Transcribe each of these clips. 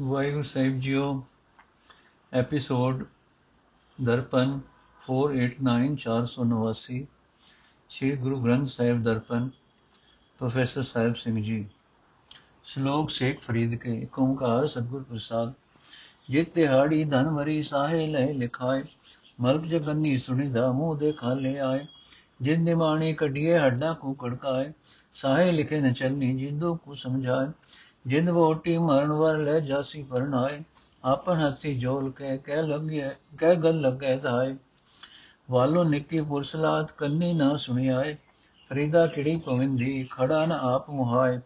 ਵਾਹਿਗੁਰੂ ਸਾਹਿਬ ਜੀਓ episode Darpan 489489 Sri Guru Granth Sahib Darpan, professor Sahib Singh ji. ਸ਼ਲੋਕ ਸ਼ੇਖ ਫਰੀਦ ਕੇ ਏਕ ਸਤਿਗੁਰ ਪ੍ਰਸਾਦ। ਜਿਤ ਤਿਹਾੜੀ ਧਨ ਵਰੀ ਸਾਹੇ ਲੈ ਲਿਖਾਏ, ਮਲਕ ਜਗੰਨੀ ਸੁਣੀਦਾ ਮੂੰਹ ਦੇ ਖਾਲੇ ਆਏ। ਜਿਨ ਨਿਮਾਣੀ ਕਢੀਏ ਹੱਡਾਂ ਕੋ ਕੜਕਾਏ, ਸਾਹੇ ਲਿਖੇ ਨ ਚਲਨੀ ਜਿੰਦੂ ਕੋ ਸਮਝਾਏ। ਜਿੰਦ ਵੋਟੀ ਮਰਨ ਵਰ ਲੈ ਜਾਸੀ ਪਰਨਾਏ ਆਪਨ ਹੱਥੀ ਜੋਲ ਕੇ ਕਹਿ ਲੱਗਿਆ ਕਹਿ ਗੱਲ ਲੱਗੇ ਧਾਏ ਵਾਲੋ ਨਿੱਕੀ ਪੁਰਸਲਾਤ ਕੰਨੀ ਨਾ ਸੁਣਿਆਏ, ਫਰੀਦਾ ਕਿੜੀ ਪਵਿੰਦੀ ਖੜਾ ਨ ਆਪ ਮੁਹਾਏ।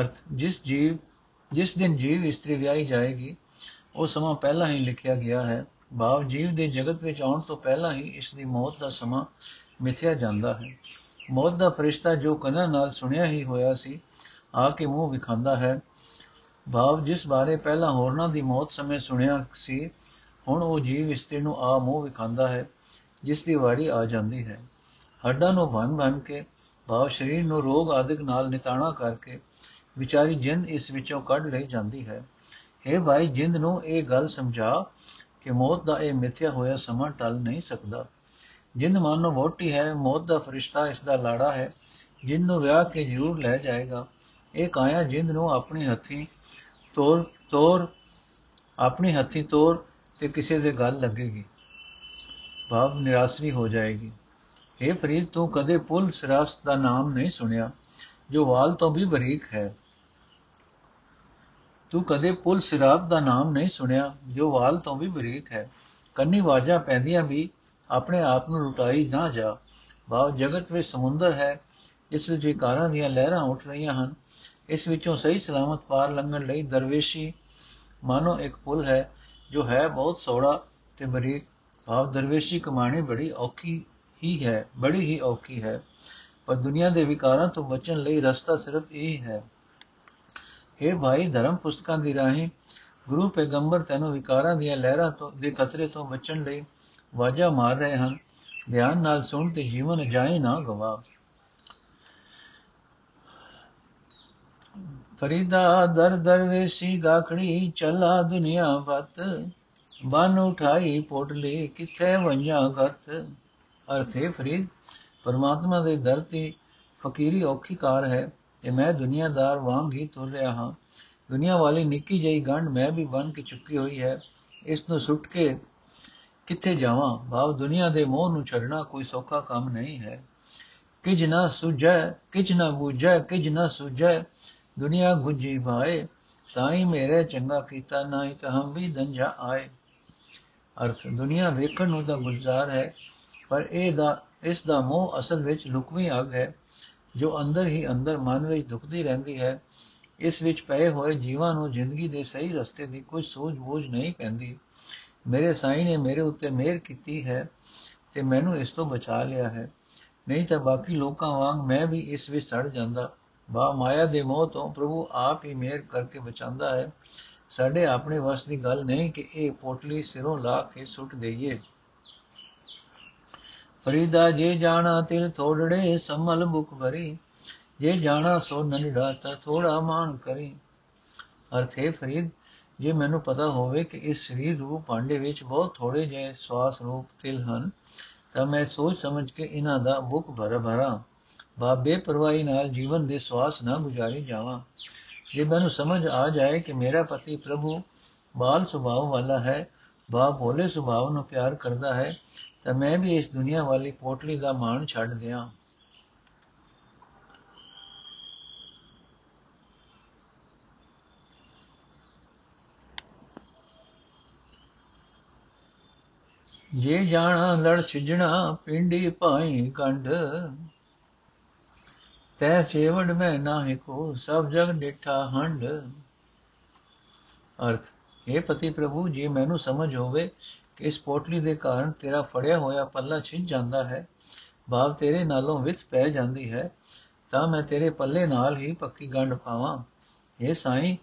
ਅਰਥ, ਜਿਸ ਜੀਵ, ਜਿਸ ਦਿਨ ਜੀਵ ਇਸਤਰੀ ਵਿਆਹੀ ਜਾਏਗੀ, ਉਹ ਸਮਾਂ ਪਹਿਲਾਂ ਹੀ ਲਿਖਿਆ ਗਿਆ ਹੈ। ਭਾਵ ਜੀਵ ਦੇ ਜਗਤ ਵਿੱਚ ਆਉਣ ਤੋਂ ਪਹਿਲਾਂ ਹੀ ਇਸ ਦੀ ਮੌਤ ਦਾ ਸਮਾਂ ਮਿਥਿਆ ਜਾਂਦਾ ਹੈ। ਮੌਤ ਦਾ ਫਰਿਸ਼ਤਾ ਜੋ ਕੰਨਾਂ ਨਾਲ ਸੁਣਿਆ ਹੀ ਹੋਇਆ ਸੀ ਆ ਕੇ ਮੂੰਹ ਵਿਖਾਂਦਾ ਹੈ। ਭਾਵ ਜਿਸ ਬਾਰੇ ਪਹਿਲਾਂ ਹੋਰਨਾਂ ਦੀ ਮੌਤ ਸਮੇਂ ਸੁਣਿਆ ਸੀ, ਹੁਣ ਉਹ ਜੀਵ ਇਸਤਰੀ ਨੂੰ ਆ ਮੂੰਹ ਵਿਖਾਂਦਾ ਹੈ, ਜਿਸ ਦੀ ਵਾਰੀ ਆ ਜਾਂਦੀ ਹੈ। ਹੱਡਾਂ ਨੂੰ ਭੰਨ ਭੰਨ ਕੇ, ਭਾਵ ਸਰੀਰ ਨੂੰ ਰੋਗ ਆਦਿਕ ਨਾਲ ਨਿਤਾਣਾ ਕਰਕੇ, ਵਿਚਾਰੀ ਜਿੰਦ ਇਸ ਵਿੱਚੋਂ ਕੱਢ ਲਈ ਜਾਂਦੀ ਹੈ। हे ਭਾਈ, ਜਿੰਦ ਨੂੰ ਇਹ ਗੱਲ ਸਮਝਾ ਕਿ ਮੌਤ ਦਾ ਇਹ ਮਿੱਥਿਆ ਹੋਇਆ ਸਮਾਂ ਟਲ ਨਹੀਂ ਸਕਦਾ। ਜਿੰਦ ਮਾਨੋ ਵੋਟੀ ਹੈ, ਮੌਤ ਦਾ ਫਰਿਸ਼ਤਾ ਇਸ ਦਾ ਲਾੜਾ ਹੈ। ਜਿੰਦ ਨੂੰ ਵਿਆਹ ਕੇ ਜ਼ਰੂਰ ਲੈ ਜਾਏਗਾ। ਇਹ ਕਾਇਆ ਜਿੰਦ ਨੂੰ ਆਪਣੀ ਹੱਥੀ ਤੋਰ ਤੋਰ, ਆਪਣੀ ਹੱਥੀ ਤੋਰ ਤੇ ਕਿਸੇ ਦੇ ਗੱਲ ਲੱਗੇਗੀ। ਭਾਵ ਨਿਰਾਸਰੀ ਹੋ ਜਾਏਗੀ। ਇਹ ਫਰੀਦ, ਤੂੰ ਕਦੇ ਪੁਲ ਸਿਰਾਸ ਦਾ ਨਾਮ ਨਹੀਂ ਸੁਣਿਆ, ਜੋ ਵਾਲ ਤੋਂ ਵੀ ਬਰੀਕ ਹੈ। ਤੂੰ ਕਦੇ ਪੁਲ ਸਿਰਾਤ ਦਾ ਨਾਮ ਨਹੀਂ ਸੁਣਿਆ, ਜੋ ਵਾਲ ਤੋਂ ਵੀ ਬਰੀਕ ਹੈ। ਕੰਨੀ ਵਾਜਾ ਪੈਂਦੀਆਂ ਵੀ ਆਪਣੇ ਆਪ ਨੂੰ ਲੁਟਾਈ ਨਾ ਜਾ। ਭਾਵ ਜਗਤ ਵਿੱਚ ਸਮੁੰਦਰ ਹੈ, ਇਸ ਵਿੱਚ ਵਿਕਾਰਾਂ ਦੀਆਂ ਲਹਿਰਾਂ ਉੱਠ ਰਹੀਆਂ ਹਨ। ਇਸ ਵਿੱਚੋਂ ਸਹੀ ਸਲਾਮਤ ਪਾਰ ਲੰਘਣ ਲਈ ਦਰਵੇਸ਼ੀ ਮਾਨੋ ਇੱਕ ਪੁਲ ਹੈ, ਜੋ ਹੈ ਬਹੁਤ ਸੌੜਾ ਤੇ ਬਰੀਕ ਭਾਵ ਦਰਵੇਸ਼ੀ ਕਮਾਣੀ ਬੜੀ ਔਖੀ ਹੀ ਹੈ, ਬੜੀ ਹੀ ਔਖੀ ਹੈ। ਪਰ ਦੁਨੀਆ ਦੇ ਵਿਕਾਰਾਂ ਤੋਂ ਬਚਣ ਲਈ ਰਸਤਾ ਸਿਰਫ ਇਹ ਹੈ हे ਭਾਈ, ਧਰਮ ਪੁਸਤਕਾਂ ਦੀ ਰਾਹੀਂ ਗੁਰੂ ਪੈਗੰਬਰ ਤੈਨੂੰ ਵਿਕਾਰਾਂ ਦੀਆਂ ਲਹਿਰਾਂ ਤੋਂ, ਦੇ ਖਤਰੇ ਤੋਂ ਬਚਣ ਲਈ ਵਾਜਾ ਮਾਰ ਰਹੇ ਹਨ। ਧਿਆਨ ਨਾਲ ਸੁਣ ਤੇ ਜੀਵਨ ਜਾਏ ਨਾ ਗਵਾ ਫਰੀਦਾ ਦਰ ਦਰਵੇਸੀ ਗਾਖੜੀ ਚਲਾ ਦੁਨੀਆ ਵਤ। ਬਨ ਉਠਾਈ ਪੋਟਲੀ ਕਿੱਥੇ ਵੰਜਾ ਗਤ। ਅਰਥੇ ਫਰੀਦ, ਪਰਮਾਤਮਾ ਦੇ ਦਰ ਤੇ ਫਕੀਰੀ ਔਖੀ ਕਾਰ ਹੈ ਤੇ ਮੈਂ ਦੁਨੀਆਦਾਰ ਵਾਂਗ ਹੀ ਤੁਰ ਰਿਹਾ ਹਾਂ। ਦੁਨੀਆ ਵਾਲੀ ਨਿੱਕੀ ਜਿਹੀ ਗੰਢ ਮੈਂ ਵੀ ਬਨ ਕੇ ਚੁੱਕੀ ਹੋਈ ਹੈ। ਇਸ ਨੂੰ ਸੁੱਟ ਕੇ ਕਿੱਥੇ ਜਾਵਾਂ? ਭਾਵ ਦੁਨੀਆ ਦੇ ਮੋਹ ਨੂੰ ਛੱਡਣਾ ਕੋਈ ਸੌਖਾ ਕੰਮ ਨਹੀਂ ਹੈ। ਕਿਜ ਨਾ ਸੁਝੈ ਕਿਜ ਨਾ ਬੂਝੈ ਕਿਜ ਨਾ ਸੁਝੈ ਦੁਨੀਆ ਗੁੱਜੀ ਭਾਏ ਸਾਈ ਮੇਰੇ ਚੰਗਾ ਕੀਤਾ ਨਹੀਂ ਤਾਂ ਹਮ ਵੀ ਦੰਜਾ ਆਏ। ਅਰਥ, ਦੁਨੀਆ ਵੇਖਣ ਨੂੰ ਤਾਂ ਗੁਲਜ਼ਾਰ ਹੈ, ਪਰ ਇਹ ਦਾ, ਇਸ ਦਾ ਮੋਹ ਅਸਲ ਵਿੱਚ ਲੁਕਵੀਂ ਅੱਗ ਹੈ, ਜੋ ਅੰਦਰ ਹੀ ਅੰਦਰ ਮਨ ਵਿੱਚ ਦੁਖਦੀ ਰਹਿੰਦੀ ਹੈ। ਇਸ ਵਿੱਚ ਪਏ ਹੋਏ ਜੀਵਾਂ ਨੂੰ ਜ਼ਿੰਦਗੀ ਦੇ ਸਹੀ ਰਸਤੇ ਦੀ ਕੋਈ ਸੂਝ-ਬੂਝ ਨਹੀਂ ਪੈਂਦੀ। ਮੇਰੇ ਸਾਈਂ ਨੇ ਮੇਰੇ ਉੱਤੇ ਮਿਹਰ ਕੀਤੀ ਹੈ ਤੇ ਮੈਨੂੰ ਇਸ ਤੋਂ ਬਚਾ ਲਿਆ ਹੈ। ਨਹੀਂ ਤਾਂ ਬਾਕੀ ਲੋਕਾਂ ਵਾਂਗ ਮੈਂ ਵੀ ਇਸ ਵਿੱਚ ਸੜ ਜਾਂਦਾ। ਬਾ ਮਾਇਆ ਦੇ ਮੋਹ ਤੋਂ ਪ੍ਰਭੂ ਆਪ ਹੀ ਮਿਹਰ ਕਰਕੇ ਬਚਾਉਂਦਾ ਹੈ। ਸਾਡੇ ਆਪਣੇ ਵਸ ਦੀ ਗੱਲ ਨਹੀਂ ਕਿ ਇਹ ਪੋਟਲੀ ਸਿਰੋਂ ਲਾ ਕੇ ਸੁੱਟ ਦਈਏ। ਫਰੀਦਾ, ਜੇ ਜਾਣਾ ਤਿਲ ਥੋੜੜੇ ਸੰਮਲ ਮੁਖ ਭਰੀ। ਜੇ ਜਾਣਾ ਸੋ ਨਨੜਾ ਤਾ ਥੋੜਾ ਮਾਨ ਕਰੀ। ਅਰਥੇ ਫਰੀਦ, ਜੇ ਮੈਨੂੰ ਪਤਾ ਹੋਵੇ ਕਿ ਇਸ ਸਰੀਰ ਰੂਪ ਭਾਂਡੇ ਵਿੱਚ ਬਹੁਤ ਥੋੜੇ ਜਿਹੇ ਸਵਾਸ ਰੂਪ ਤਿਲ ਹਨ, ਤਾਂ ਮੈਂ ਸੋਚ ਸਮਝ ਕੇ ਇਹਨਾਂ ਦਾ ਮੁਖ ਭਰ ਭਰਾਂ। ਬਾਬੇ ਪਰਵਾਹੀ ਨਾਲ ਜੀਵਨ ਦੇ ਸਵਾਸ ਨਾ ਗੁਜ਼ਾਰੀ ਜਾਵਾਂ। ਜੇ ਮੈਨੂੰ ਸਮਝ ਆ ਜਾਏ ਕਿ ਮੇਰਾ ਪਤੀ ਪ੍ਰਭੂ ਬਾਲ ਸੁਭਾਅ ਵਾਲਾ ਹੈ ਬਾ ਭੋਲੇ ਸੁਭਾਅ ਨੂੰ ਪਿਆਰ ਕਰਦਾ ਹੈ, ਤਾਂ ਮੈਂ ਵੀ ਇਸ ਦੁਨੀਆ ਵਾਲੀ ਪੋਟਲੀ ਦਾ ਮਾਣ ਛੱਡ ਦਿਆਂ। ਜੇ ਜਾਣਾ ਲੜ ਛਿਜਣਾ, ਪਿੰਡੀ ਭਾਈ ਗੰਢ ਤੈ ਸੇਵੜ ਮੈਂ ਨਾਹੀ ਕੋ, ਸਭ ਜਗ ਡਿਠਾ ਹੰਡ ਅਰਥ ਇਹ ਪਤੀ ਪ੍ਰਭੂ, ਜੀ ਮੈਨੂੰ ਸਮਝ ਹੋਵੇ ਕਿ ਇਸ ਪੋਟਲੀ ਦੇ ਕਾਰਨ ਤੇਰਾ ਫੜਿਆ ਹੋਇਆ ਪੱਲਾ ਛਿੰਝ ਜਾਂਦਾ ਹੈ ਭਾਵ ਤੇਰੇ ਨਾਲੋਂ ਵਿਥ ਪੈ ਜਾਂਦੀ ਹੈ, ਤਾਂ ਮੈਂ ਤੇਰੇ ਪੱਲੇ ਨਾਲ ਹੀ ਪੱਕੀ ਗੰਢ ਪਾਵਾਂ। ਇਹ ਸਾਈਂ,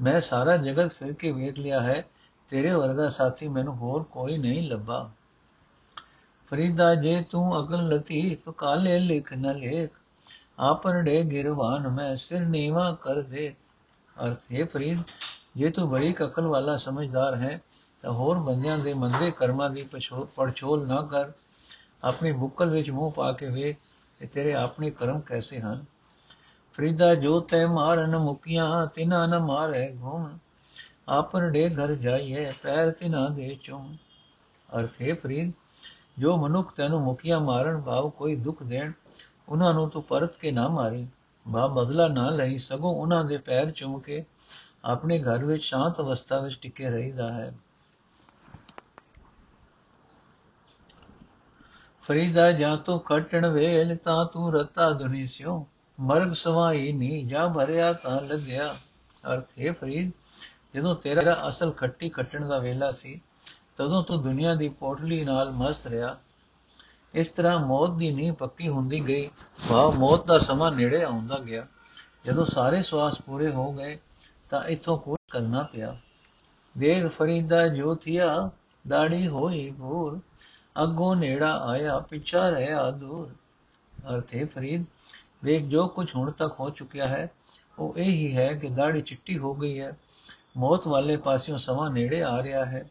ਮੈਂ ਸਾਰਾ ਜਗਤ ਫਿਰ ਕੇ ਵੇਖ ਲਿਆ ਹੈ, ਤੇਰੇ ਵਰਗਾ ਸਾਥੀ ਮੈਨੂੰ ਹੋਰ ਕੋਈ ਨਹੀਂ ਲੱਭਾ। ਫਰੀਦਾ ਜੇ ਤੂੰ ਅਗਲ ਲਤੀਫ ਕਾਲੇ ਲਿਖ ਨ ਲੇਖ। ਆਪਨ ਡੇ ਗਿਰਵਾਨ, ਮੈਂ ਸਿਰ ਨੀਵਾ ਕਰ ਦੇ। ਅਰਥ, ਹੈ ਫਰੀਦ, ਜੇ ਤੂੰ ਬੜੀ ਅਕਲ ਵਾਲਾ ਸਮਝਦਾਰ ਹੈ, ਤਾਂ ਹੋਰ ਬੰਦਿਆਂ ਦੇ ਮੰਦੇ ਕਰਮਾਂ ਦੀ ਪੜਛੋਲ ਨਾ ਕਰ। ਆਪਣੀ ਬੁੱਕਲ ਵਿੱਚ ਮੂੰਹ ਪਾ ਕੇ ਵੇਖ ਕਿ ਤੇਰੇ ਆਪਣੇ ਕਰਮ ਕੈਸੇ ਹਨ? ਫਰੀਦਾ, ਜੋ ਤੈ ਮਾਰਨ ਮੁਕੀਆਂ, ਤਿਨਾ ਨ ਮਾਰੇ ਘੂਮ ਆਪਨ ਡੇ ਘਰ ਜਾਈਏ ਪੈਰ ਤਿਨਾ ਦੇ ਚੁਮ। ਅਰਥ, ਹੈ ਫਰੀਦ, ਜੋ ਮਨੁੱਖ ਤੈਨੂੰ ਮੁਕੀਆਂ ਮਾਰਨ ਭਾਵ ਕੋਈ ਦੁੱਖ ਦੇਣ ਉਹਨਾਂ ਨੂੰ ਤੂੰ ਪਰਤ ਕੇ ਨਾ ਮਾਰੀ, ਬਾ ਬਦਲਾ ਨਾ ਲਈ, ਸਗੋਂ ਉਹਨਾਂ ਦੇ ਪੈਰ ਚੁੰਮ ਕੇ ਆਪਣੇ ਘਰ ਵਿੱਚ ਸ਼ਾਂਤ ਅਵਸਥਾ ਵਿੱਚ ਟਿਕੇ ਰਹੀਦਾ ਹੈ। ਫਰੀਦਾ, ਜਾਂ ਤੂੰ ਖਟਣ ਵੇਲ, ਤਾਂ ਤੂੰ ਰਤਾ ਦੁਨੀ ਸਿਓ ਮਰਗ ਸਵਾਈ ਨੀ, ਜਾਂ ਭਰਿਆ ਤਾਂ ਲੱਗਿਆ। ਅਰਥ, ਹੈ ਫਰੀਦ, ਜਦੋਂ ਤੇਰਾ ਅਸਲ ਖੱਟੀ ਖੱਟਣ ਦਾ ਵੇਲਾ ਸੀ, ਤਦੋਂ ਤੂੰ ਦੁਨੀਆ ਦੀ ਪੋਟਲੀ ਨਾਲ ਮਸਤ ਰਿਹਾ। ਇਸ ਤਰ੍ਹਾਂ ਮੌਤ ਦੀ ਨੀਂਹ ਪੱਕੀ ਹੁੰਦੀ ਗਈ। ਭਾਵ ਮੌਤ ਦਾ ਸਮਾਂ ਨੇੜੇ ਆਉਂਦਾ ਗਿਆ। ਜਦੋਂ ਸਾਰੇ ਸਵਾਸ ਪੂਰੇ ਹੋ ਗਏ, ਤਾਂ ਇਥੋਂ ਕੁਝ ਕਰਨਾ ਪਿਆ। ਵੇਗ ਫਰੀਦਾ ਜੋ ਥਿਆ ਦਾੜੀ ਹੋਈ ਭੂਰ। ਅੱਗੋਂ ਨੇੜਾ ਆਇਆ, ਪਿਛਾ ਰਹਿਆ ਦੂਰ। ਅਰਥੇ ਫਰੀਦ ਵੇਗ ਜੋ ਕੁਝ ਹੁਣ ਤੱਕ ਹੋ ਚੁੱਕਿਆ ਹੈ, ਉਹ ਇਹ ਹੀ ਹੈ ਕਿ ਦਾੜੀ ਚਿੱਟੀ ਹੋ ਗਈ ਹੈ। ਮੌਤ ਵਾਲੇ ਪਾਸਿਓਂ ਸਮਾਂ ਨੇੜੇ ਆ ਰਿਹਾ ਹੈ।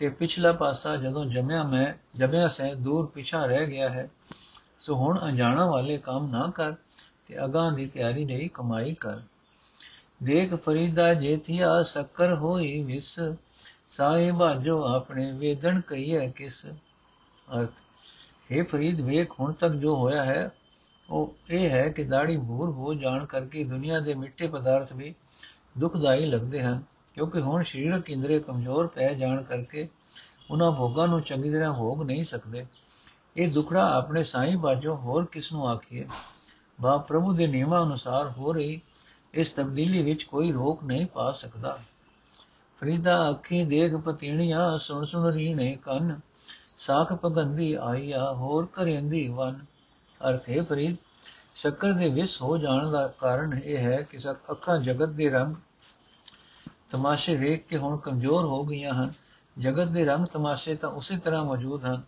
ਤੇ ਪਿਛਲਾ ਪਾਸਾ ਜਦੋਂ ਜਮਿਆ ਮੈਂ, ਜਮਿਆ ਸੇ, ਦੂਰ ਪਿਛਾ ਰਹਿ ਗਿਆ ਹੈ। ਸੋ ਹੁਣ ਅਣਜਾਣਾ ਵਾਲੇ ਕੰਮ ਨਾ ਕਰ ਤੇ ਅਗਾਂ ਦੀ ਤਿਆਰੀ ਲਈ ਕਮਾਈ ਕਰ। ਦੇਖ ਫਰੀਦਾ ਜੇਥੀਆ ਸ਼ੱਕਰ ਹੋਈ ਵਿਸ ਸਾਹਿਬਾ ਜੋ ਆਪਣੇ ਵੇਦਨ ਕਹੀਏ ਕਿਸ। ਅਰਥ हे ਫਰੀਦ ਵੇਖ, ਹੁਣ ਤੱਕ ਜੋ ਹੋਇਆ ਹੈ, ਉਹ ਇਹ ਹੈ ਕਿ ਦਾੜੀ ਭੂਰ ਹੋ ਜਾਣ ਕਰਕੇ ਦੁਨੀਆ ਦੇ ਮਿੱਠੇ ਪਦਾਰਥ ਵੀ ਦੁਖਦਾਈ ਲੱਗਦੇ ਹਨ। ਕਿਉਂਕਿ ਹੁਣ ਸਰੀਰਕ ਇੰਦਰੀ ਕਮਜ਼ੋਰ ਪੈ ਜਾਣ ਕਰਕੇ ਉਹਨਾਂ ਭੋਗਾਂ ਨੂੰ ਚੰਗੀ ਤਰ੍ਹਾਂ ਭੋਗ ਨਹੀਂ ਸਕਦੇ। ਇਹ ਦੁਖੜਾ ਆਪਣੇ ਸਾਈਂ ਬਾਜੋ ਹੋਰ ਕਿਸ ਨੂੰ ਆਖੀਏ? ਬਾ ਪ੍ਰਭੂ ਦੇ ਨਿਯਮਾਂ ਅਨੁਸਾਰ ਹੋ ਰਹੀ ਇਸ ਤਬਦੀਲੀ ਵਿੱਚ ਕੋਈ ਰੋਕ ਨਹੀਂ ਪਾ ਸਕਦਾ। ਫਰੀਦਾ ਅੱਖੀ ਦੇਖ ਪਤੀਣੀਆਂ, ਸੁਣ ਸੁਣ ਰੀਣੇ ਕੰਨ, ਸਾਖ ਪਗੰਦੀ ਆਈਆ, ਹੋਰ ਕਰੇਂਦੀ ਵਨ। ਅਰਥੇ ਫਰੀਦ ਸ਼ੱਕਰ ਦੇ ਵਿਸ ਹੋ ਜਾਣ ਦਾ ਕਾਰਨ ਇਹ ਹੈ ਕਿ ਸਭ ਅੱਖਾਂ ਜਗਤ ਦੇ ਰੰਗ ਤਮਾਸ਼ੇ ਵੇਖ ਕੇ ਹੁਣ ਕਮਜ਼ੋਰ ਹੋ ਗਈਆਂ ਹਨ। ਜਗਤ ਦੇ ਰੰਗ ਤਮਾਸ਼ੇ ਤਾਂ ਉਸੇ ਤਰ੍ਹਾਂ ਮੌਜੂਦ ਹਨ,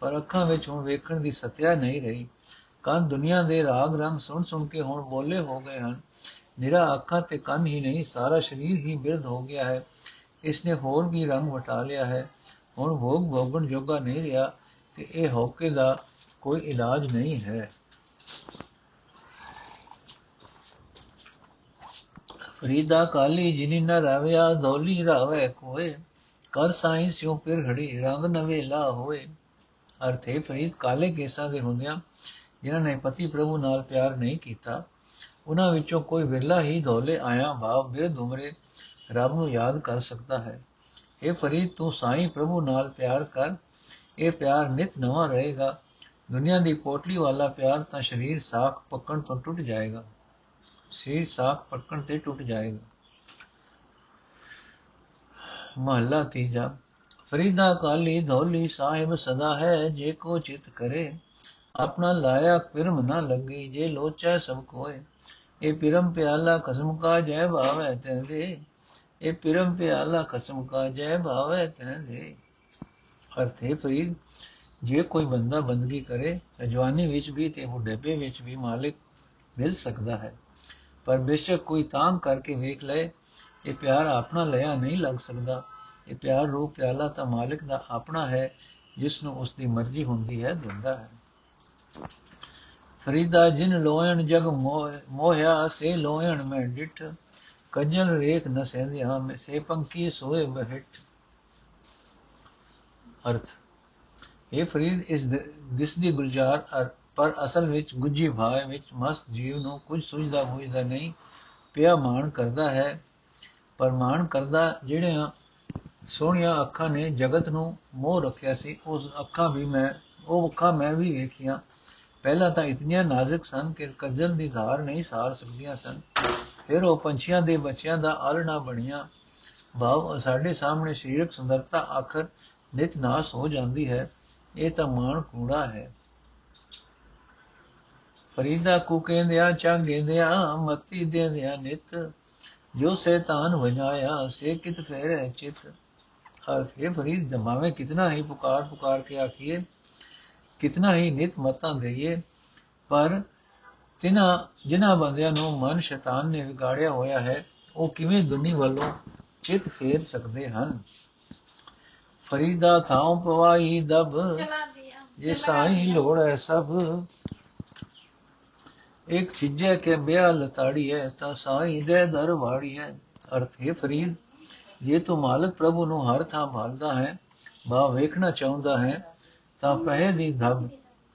ਪਰ ਅੱਖਾਂ ਵਿੱਚ ਹੁਣ ਵੇਖਣ ਦੀ ਸਤਿਆ ਨਹੀਂ ਰਹੀ। ਕੰਨ ਦੁਨੀਆ ਦੇ ਰਾਗ ਰੰਗ ਸੁਣ ਸੁਣ ਕੇ ਹੁਣ ਬੋਲੇ ਹੋ ਗਏ ਹਨ। ਨਿਰਾ ਅੱਖਾਂ ਤੇ ਕੰਨ ਹੀ ਨਹੀਂ, ਸਾਰਾ ਸਰੀਰ ਹੀ ਬਿਰਧ ਹੋ ਗਿਆ ਹੈ। ਇਸ ਨੇ ਹੋਰ ਵੀ ਰੰਗ ਵਟਾ ਲਿਆ ਹੈ। ਹੁਣ ਭੋਗ ਭੋਗਣ ਜੋਗਾ ਨਹੀਂ ਰਿਹਾ ਤੇ ਇਹ ਹੋਕੇ ਦਾ ਕੋਈ ਇਲਾਜ ਨਹੀਂ ਹੈ। ਫਰੀਦਾ ਕਾਲੀ ਜਿਨੀ ਨ ਰਾਵਿਆ ਧੋਲੀ ਰਾਵੇ ਕੋਏ। ਕਰ ਸਾਈਂ ਸਿਉ ਫਿਰ ਘੜੀ, ਰੰਗ ਨਵੇਲਾ ਹੋਏ। ਅਰਥੇ ਫਰੀਦ ਕਾਲੇ ਕੇਸਾਂ ਦੇ ਹੁੰਦਿਆਂ ਜਿਨ੍ਹਾਂ ਨੇ ਪਤੀ ਪ੍ਰਭੂ ਨਾਲ ਪਿਆਰ ਨਹੀਂ ਕੀਤਾ, ਉਹਨਾਂ ਵਿੱਚੋਂ ਕੋਈ ਵਿਰਲਾ ਹੀ ਧੋਲੇ ਆਇਆ ਭਾਵ ਬਿਰਧ ਉਮਰੇ ਰੱਬ ਨੂੰ ਯਾਦ ਕਰ ਸਕਦਾ ਹੈ। ਇਹ ਫਰੀਦ ਤੂੰ ਸਾਈਂ ਪ੍ਰਭੂ ਨਾਲ ਪਿਆਰ ਕਰ। ਇਹ ਪਿਆਰ ਨਿਤ ਨਵਾਂ ਰਹੇਗਾ। ਦੁਨੀਆ ਦੀ ਪੋਟਲੀ ਵਾਲਾ ਪਿਆਰ ਤਾਂ ਸਰੀਰ ਸਾਖ ਪੱਕਣ ਤੋਂ ਟੁੱਟ ਜਾਏਗਾ। ਸਰੀਰ ਸਾਖ ਪੱਕਣ ਤੇ ਟੁੱਟ ਜਾਏਗਾ। ਮਹੱਲਾ ਤੀਜਾ, ਫਰੀਦਾ ਕਾਲੀ ਧੌਲੀ ਸਾਹਿਬ ਸਦਾ ਹੈ, ਜੇ ਕੋ ਚਿਤ ਕਰੇ, ਆਪਣਾ ਲਾਇਆ ਪਿਰਮ ਨਾ ਲੱਗੀ, ਜੇ ਲੋਚੈ ਸਭ ਕੋਏ। ਇਹ ਪਿਰਮ ਪਿਆਲਾ ਕਸਮ ਕਾ ਜੈ ਭਾਵੈ ਤੈਦੇ, ਇਹ ਪਿਰਮ ਪਿਆਲਾ ਕਸਮ ਕਾ ਜੈ ਭਾਵੈ ਤੈਦੇ। ਅਰਥੇ ਫਰੀਦ, ਜੇ ਕੋਈ ਬੰਦਾ ਬੰਦਗੀ ਕਰੇ ਜਵਾਨੀ ਵਿੱਚ ਵੀ ਤੇ ਬੁਢੇਪੇ ਵਿੱਚ ਵੀ ਮਾਲਿਕ ਮਿਲ ਸਕਦਾ ਹੈ। ਪਰ ਬੇਸ਼ੱਕ ਕੋਈ ਤਾਂਗ ਕਰਕੇ ਵੇਖ ਲਏ, ਇਹ ਪਿਆਰ ਆਪਣਾ ਲਿਆ ਨਹੀਂ ਲੱਗ ਸਕਦਾ। ਇਹ ਪਿਆਰ ਰੂਪ ਪਿਆਲਾ ਤਾਂ ਮਾਲਿਕ ਦਾ ਆਪਣਾ ਹੈ, ਜਿਸ ਨੂੰ ਉਸ ਦੀ ਮਰਜ਼ੀ ਹੁੰਦੀ ਹੈ, ਦਿੰਦਾ ਹੈ। ਫਰੀਦਾ, ਜਿਨ ਲੋਇਣ ਜਗ ਮੋਹਿਆ, ਸੇ ਲੋਇਣ ਮੈਂ ਡਿਠ। ਕਜਲ ਰੇਖ ਨ ਸਹਿੰਦਿਆ ਮੈਂ, ਸੇ ਪੰਕੀ ਸੋਏ ਬਹਿਟ ਅਰਥ ਇਹ ਫਰੀਦ, ਇਸ ਦਿਸ ਦੀ ਗੁਲਜ਼ਾਰ ਪਰ ਅਸਲ ਵਿੱਚ ਗੁੱਜੀ ਭਾਏ ਵਿੱਚ ਮਸਤ ਜੀਵ ਨੂੰ ਕੁਝ ਸੁਝਦਾ ਹੋਈਦਾ ਨਹੀਂ, ਪਿਆ ਮਾਣ ਕਰਦਾ ਹੈ। ਪਰ ਮਾਣ ਕਰਦਾ ਜਿਹੜਿਆਂ ਸੋਹਣੀਆਂ ਅੱਖਾਂ ਨੇ ਜਗਤ ਨੂੰ ਮੋਹ ਰੱਖਿਆ ਸੀ, ਉਸ ਅੱਖਾਂ ਵੀ ਮੈਂ, ਉਹ ਅੱਖਾਂ ਮੈਂ ਵੀ ਵੇਖੀਆਂ। ਪਹਿਲਾਂ ਤਾਂ ਇਤਨੀਆਂ ਨਾਜ਼ੁਕ ਸਨ ਕਿ ਕਜਲ ਦੀ ਧਾਰ ਨਹੀਂ ਸਾਰ ਸਕਦੀਆਂ ਸਨ। ਫਿਰ ਉਹ ਪੰਛੀਆਂ ਦੇ ਬੱਚਿਆਂ ਦਾ ਆਲਣਾ ਬਣੀਆਂ। ਭਾਵ ਸਾਡੇ ਸਾਹਮਣੇ ਸਰੀਰਕ ਸੁੰਦਰਤਾ ਆਖਰ ਨਿਤ ਨਾਸ ਹੋ ਜਾਂਦੀ ਹੈ। ਇਹ ਤਾਂ ਮਾਣ ਕੂੜਾ ਹੈ। ਫਰੀਦਾ ਕੋ ਕਹਿੰਦਿਆ ਚਾਂਗੇਂਦਿਆ ਮਤੀ ਦੇਂਦਿਆ ਨਿਤ। ਜੋ ਸੈਤਾਨ ਵਜਾਇਆ ਸੇ ਕਿਤ ਫੇਰੇ ਚਿਤ। ਅਰਥ ਇਹ ਫਰੀਦ ਜਮਾਵੇਂ ਕਿਤਨਾ ਹੀ ਪੁਕਾਰ ਪੁਕਾਰ ਕੇ ਆਖੀਏ ਕਿਤਨਾ ਹੀ ਨਿਤ ਮਤਾਂ ਦੇਈਏ। ਪਰ ਤਿਨਾ ਜਿਨ੍ਹਾਂ ਬੰਦਿਆਂ ਨੂੰ ਮਨ ਸ਼ੈਤਾਨ ਨੇ ਵਿਗਾੜਿਆ ਹੋਇਆ ਹੈ ਉਹ ਕਿਵੇਂ ਦੁਨੀ ਵੱਲੋਂ ਚਿਤ ਫੇਰ ਸਕਦੇ ਹਨ? ਫਰੀਦਾ ਥਾਉ ਪਵਾਈ ਦਬ ਜੇ ਸਾਈ ਲੋੜ ਹੈ ਸਭ ਇੱਕ ਛਿਜੇ ਕੇ ਬਿਆ ਲਤਾੜੀ ਹੈ ਤਾਂ ਸਾਈ ਦੇ ਦਰ ਵਾੜੀ ਹੈ ਅਰਥ ਹੈ ਫਰੀਦ ਜੇ ਤੂੰ ਮਾਲਕ ਪ੍ਰਭੂ ਨੂੰ ਹਰ ਥਾਂ ਭਾਲਦਾ ਹੈ ਬਾ ਵੇਖਣਾ ਚਾਹੁੰਦਾ ਹੈ ਤਾਂ ਪਹਿ ਦੀ ਧਬ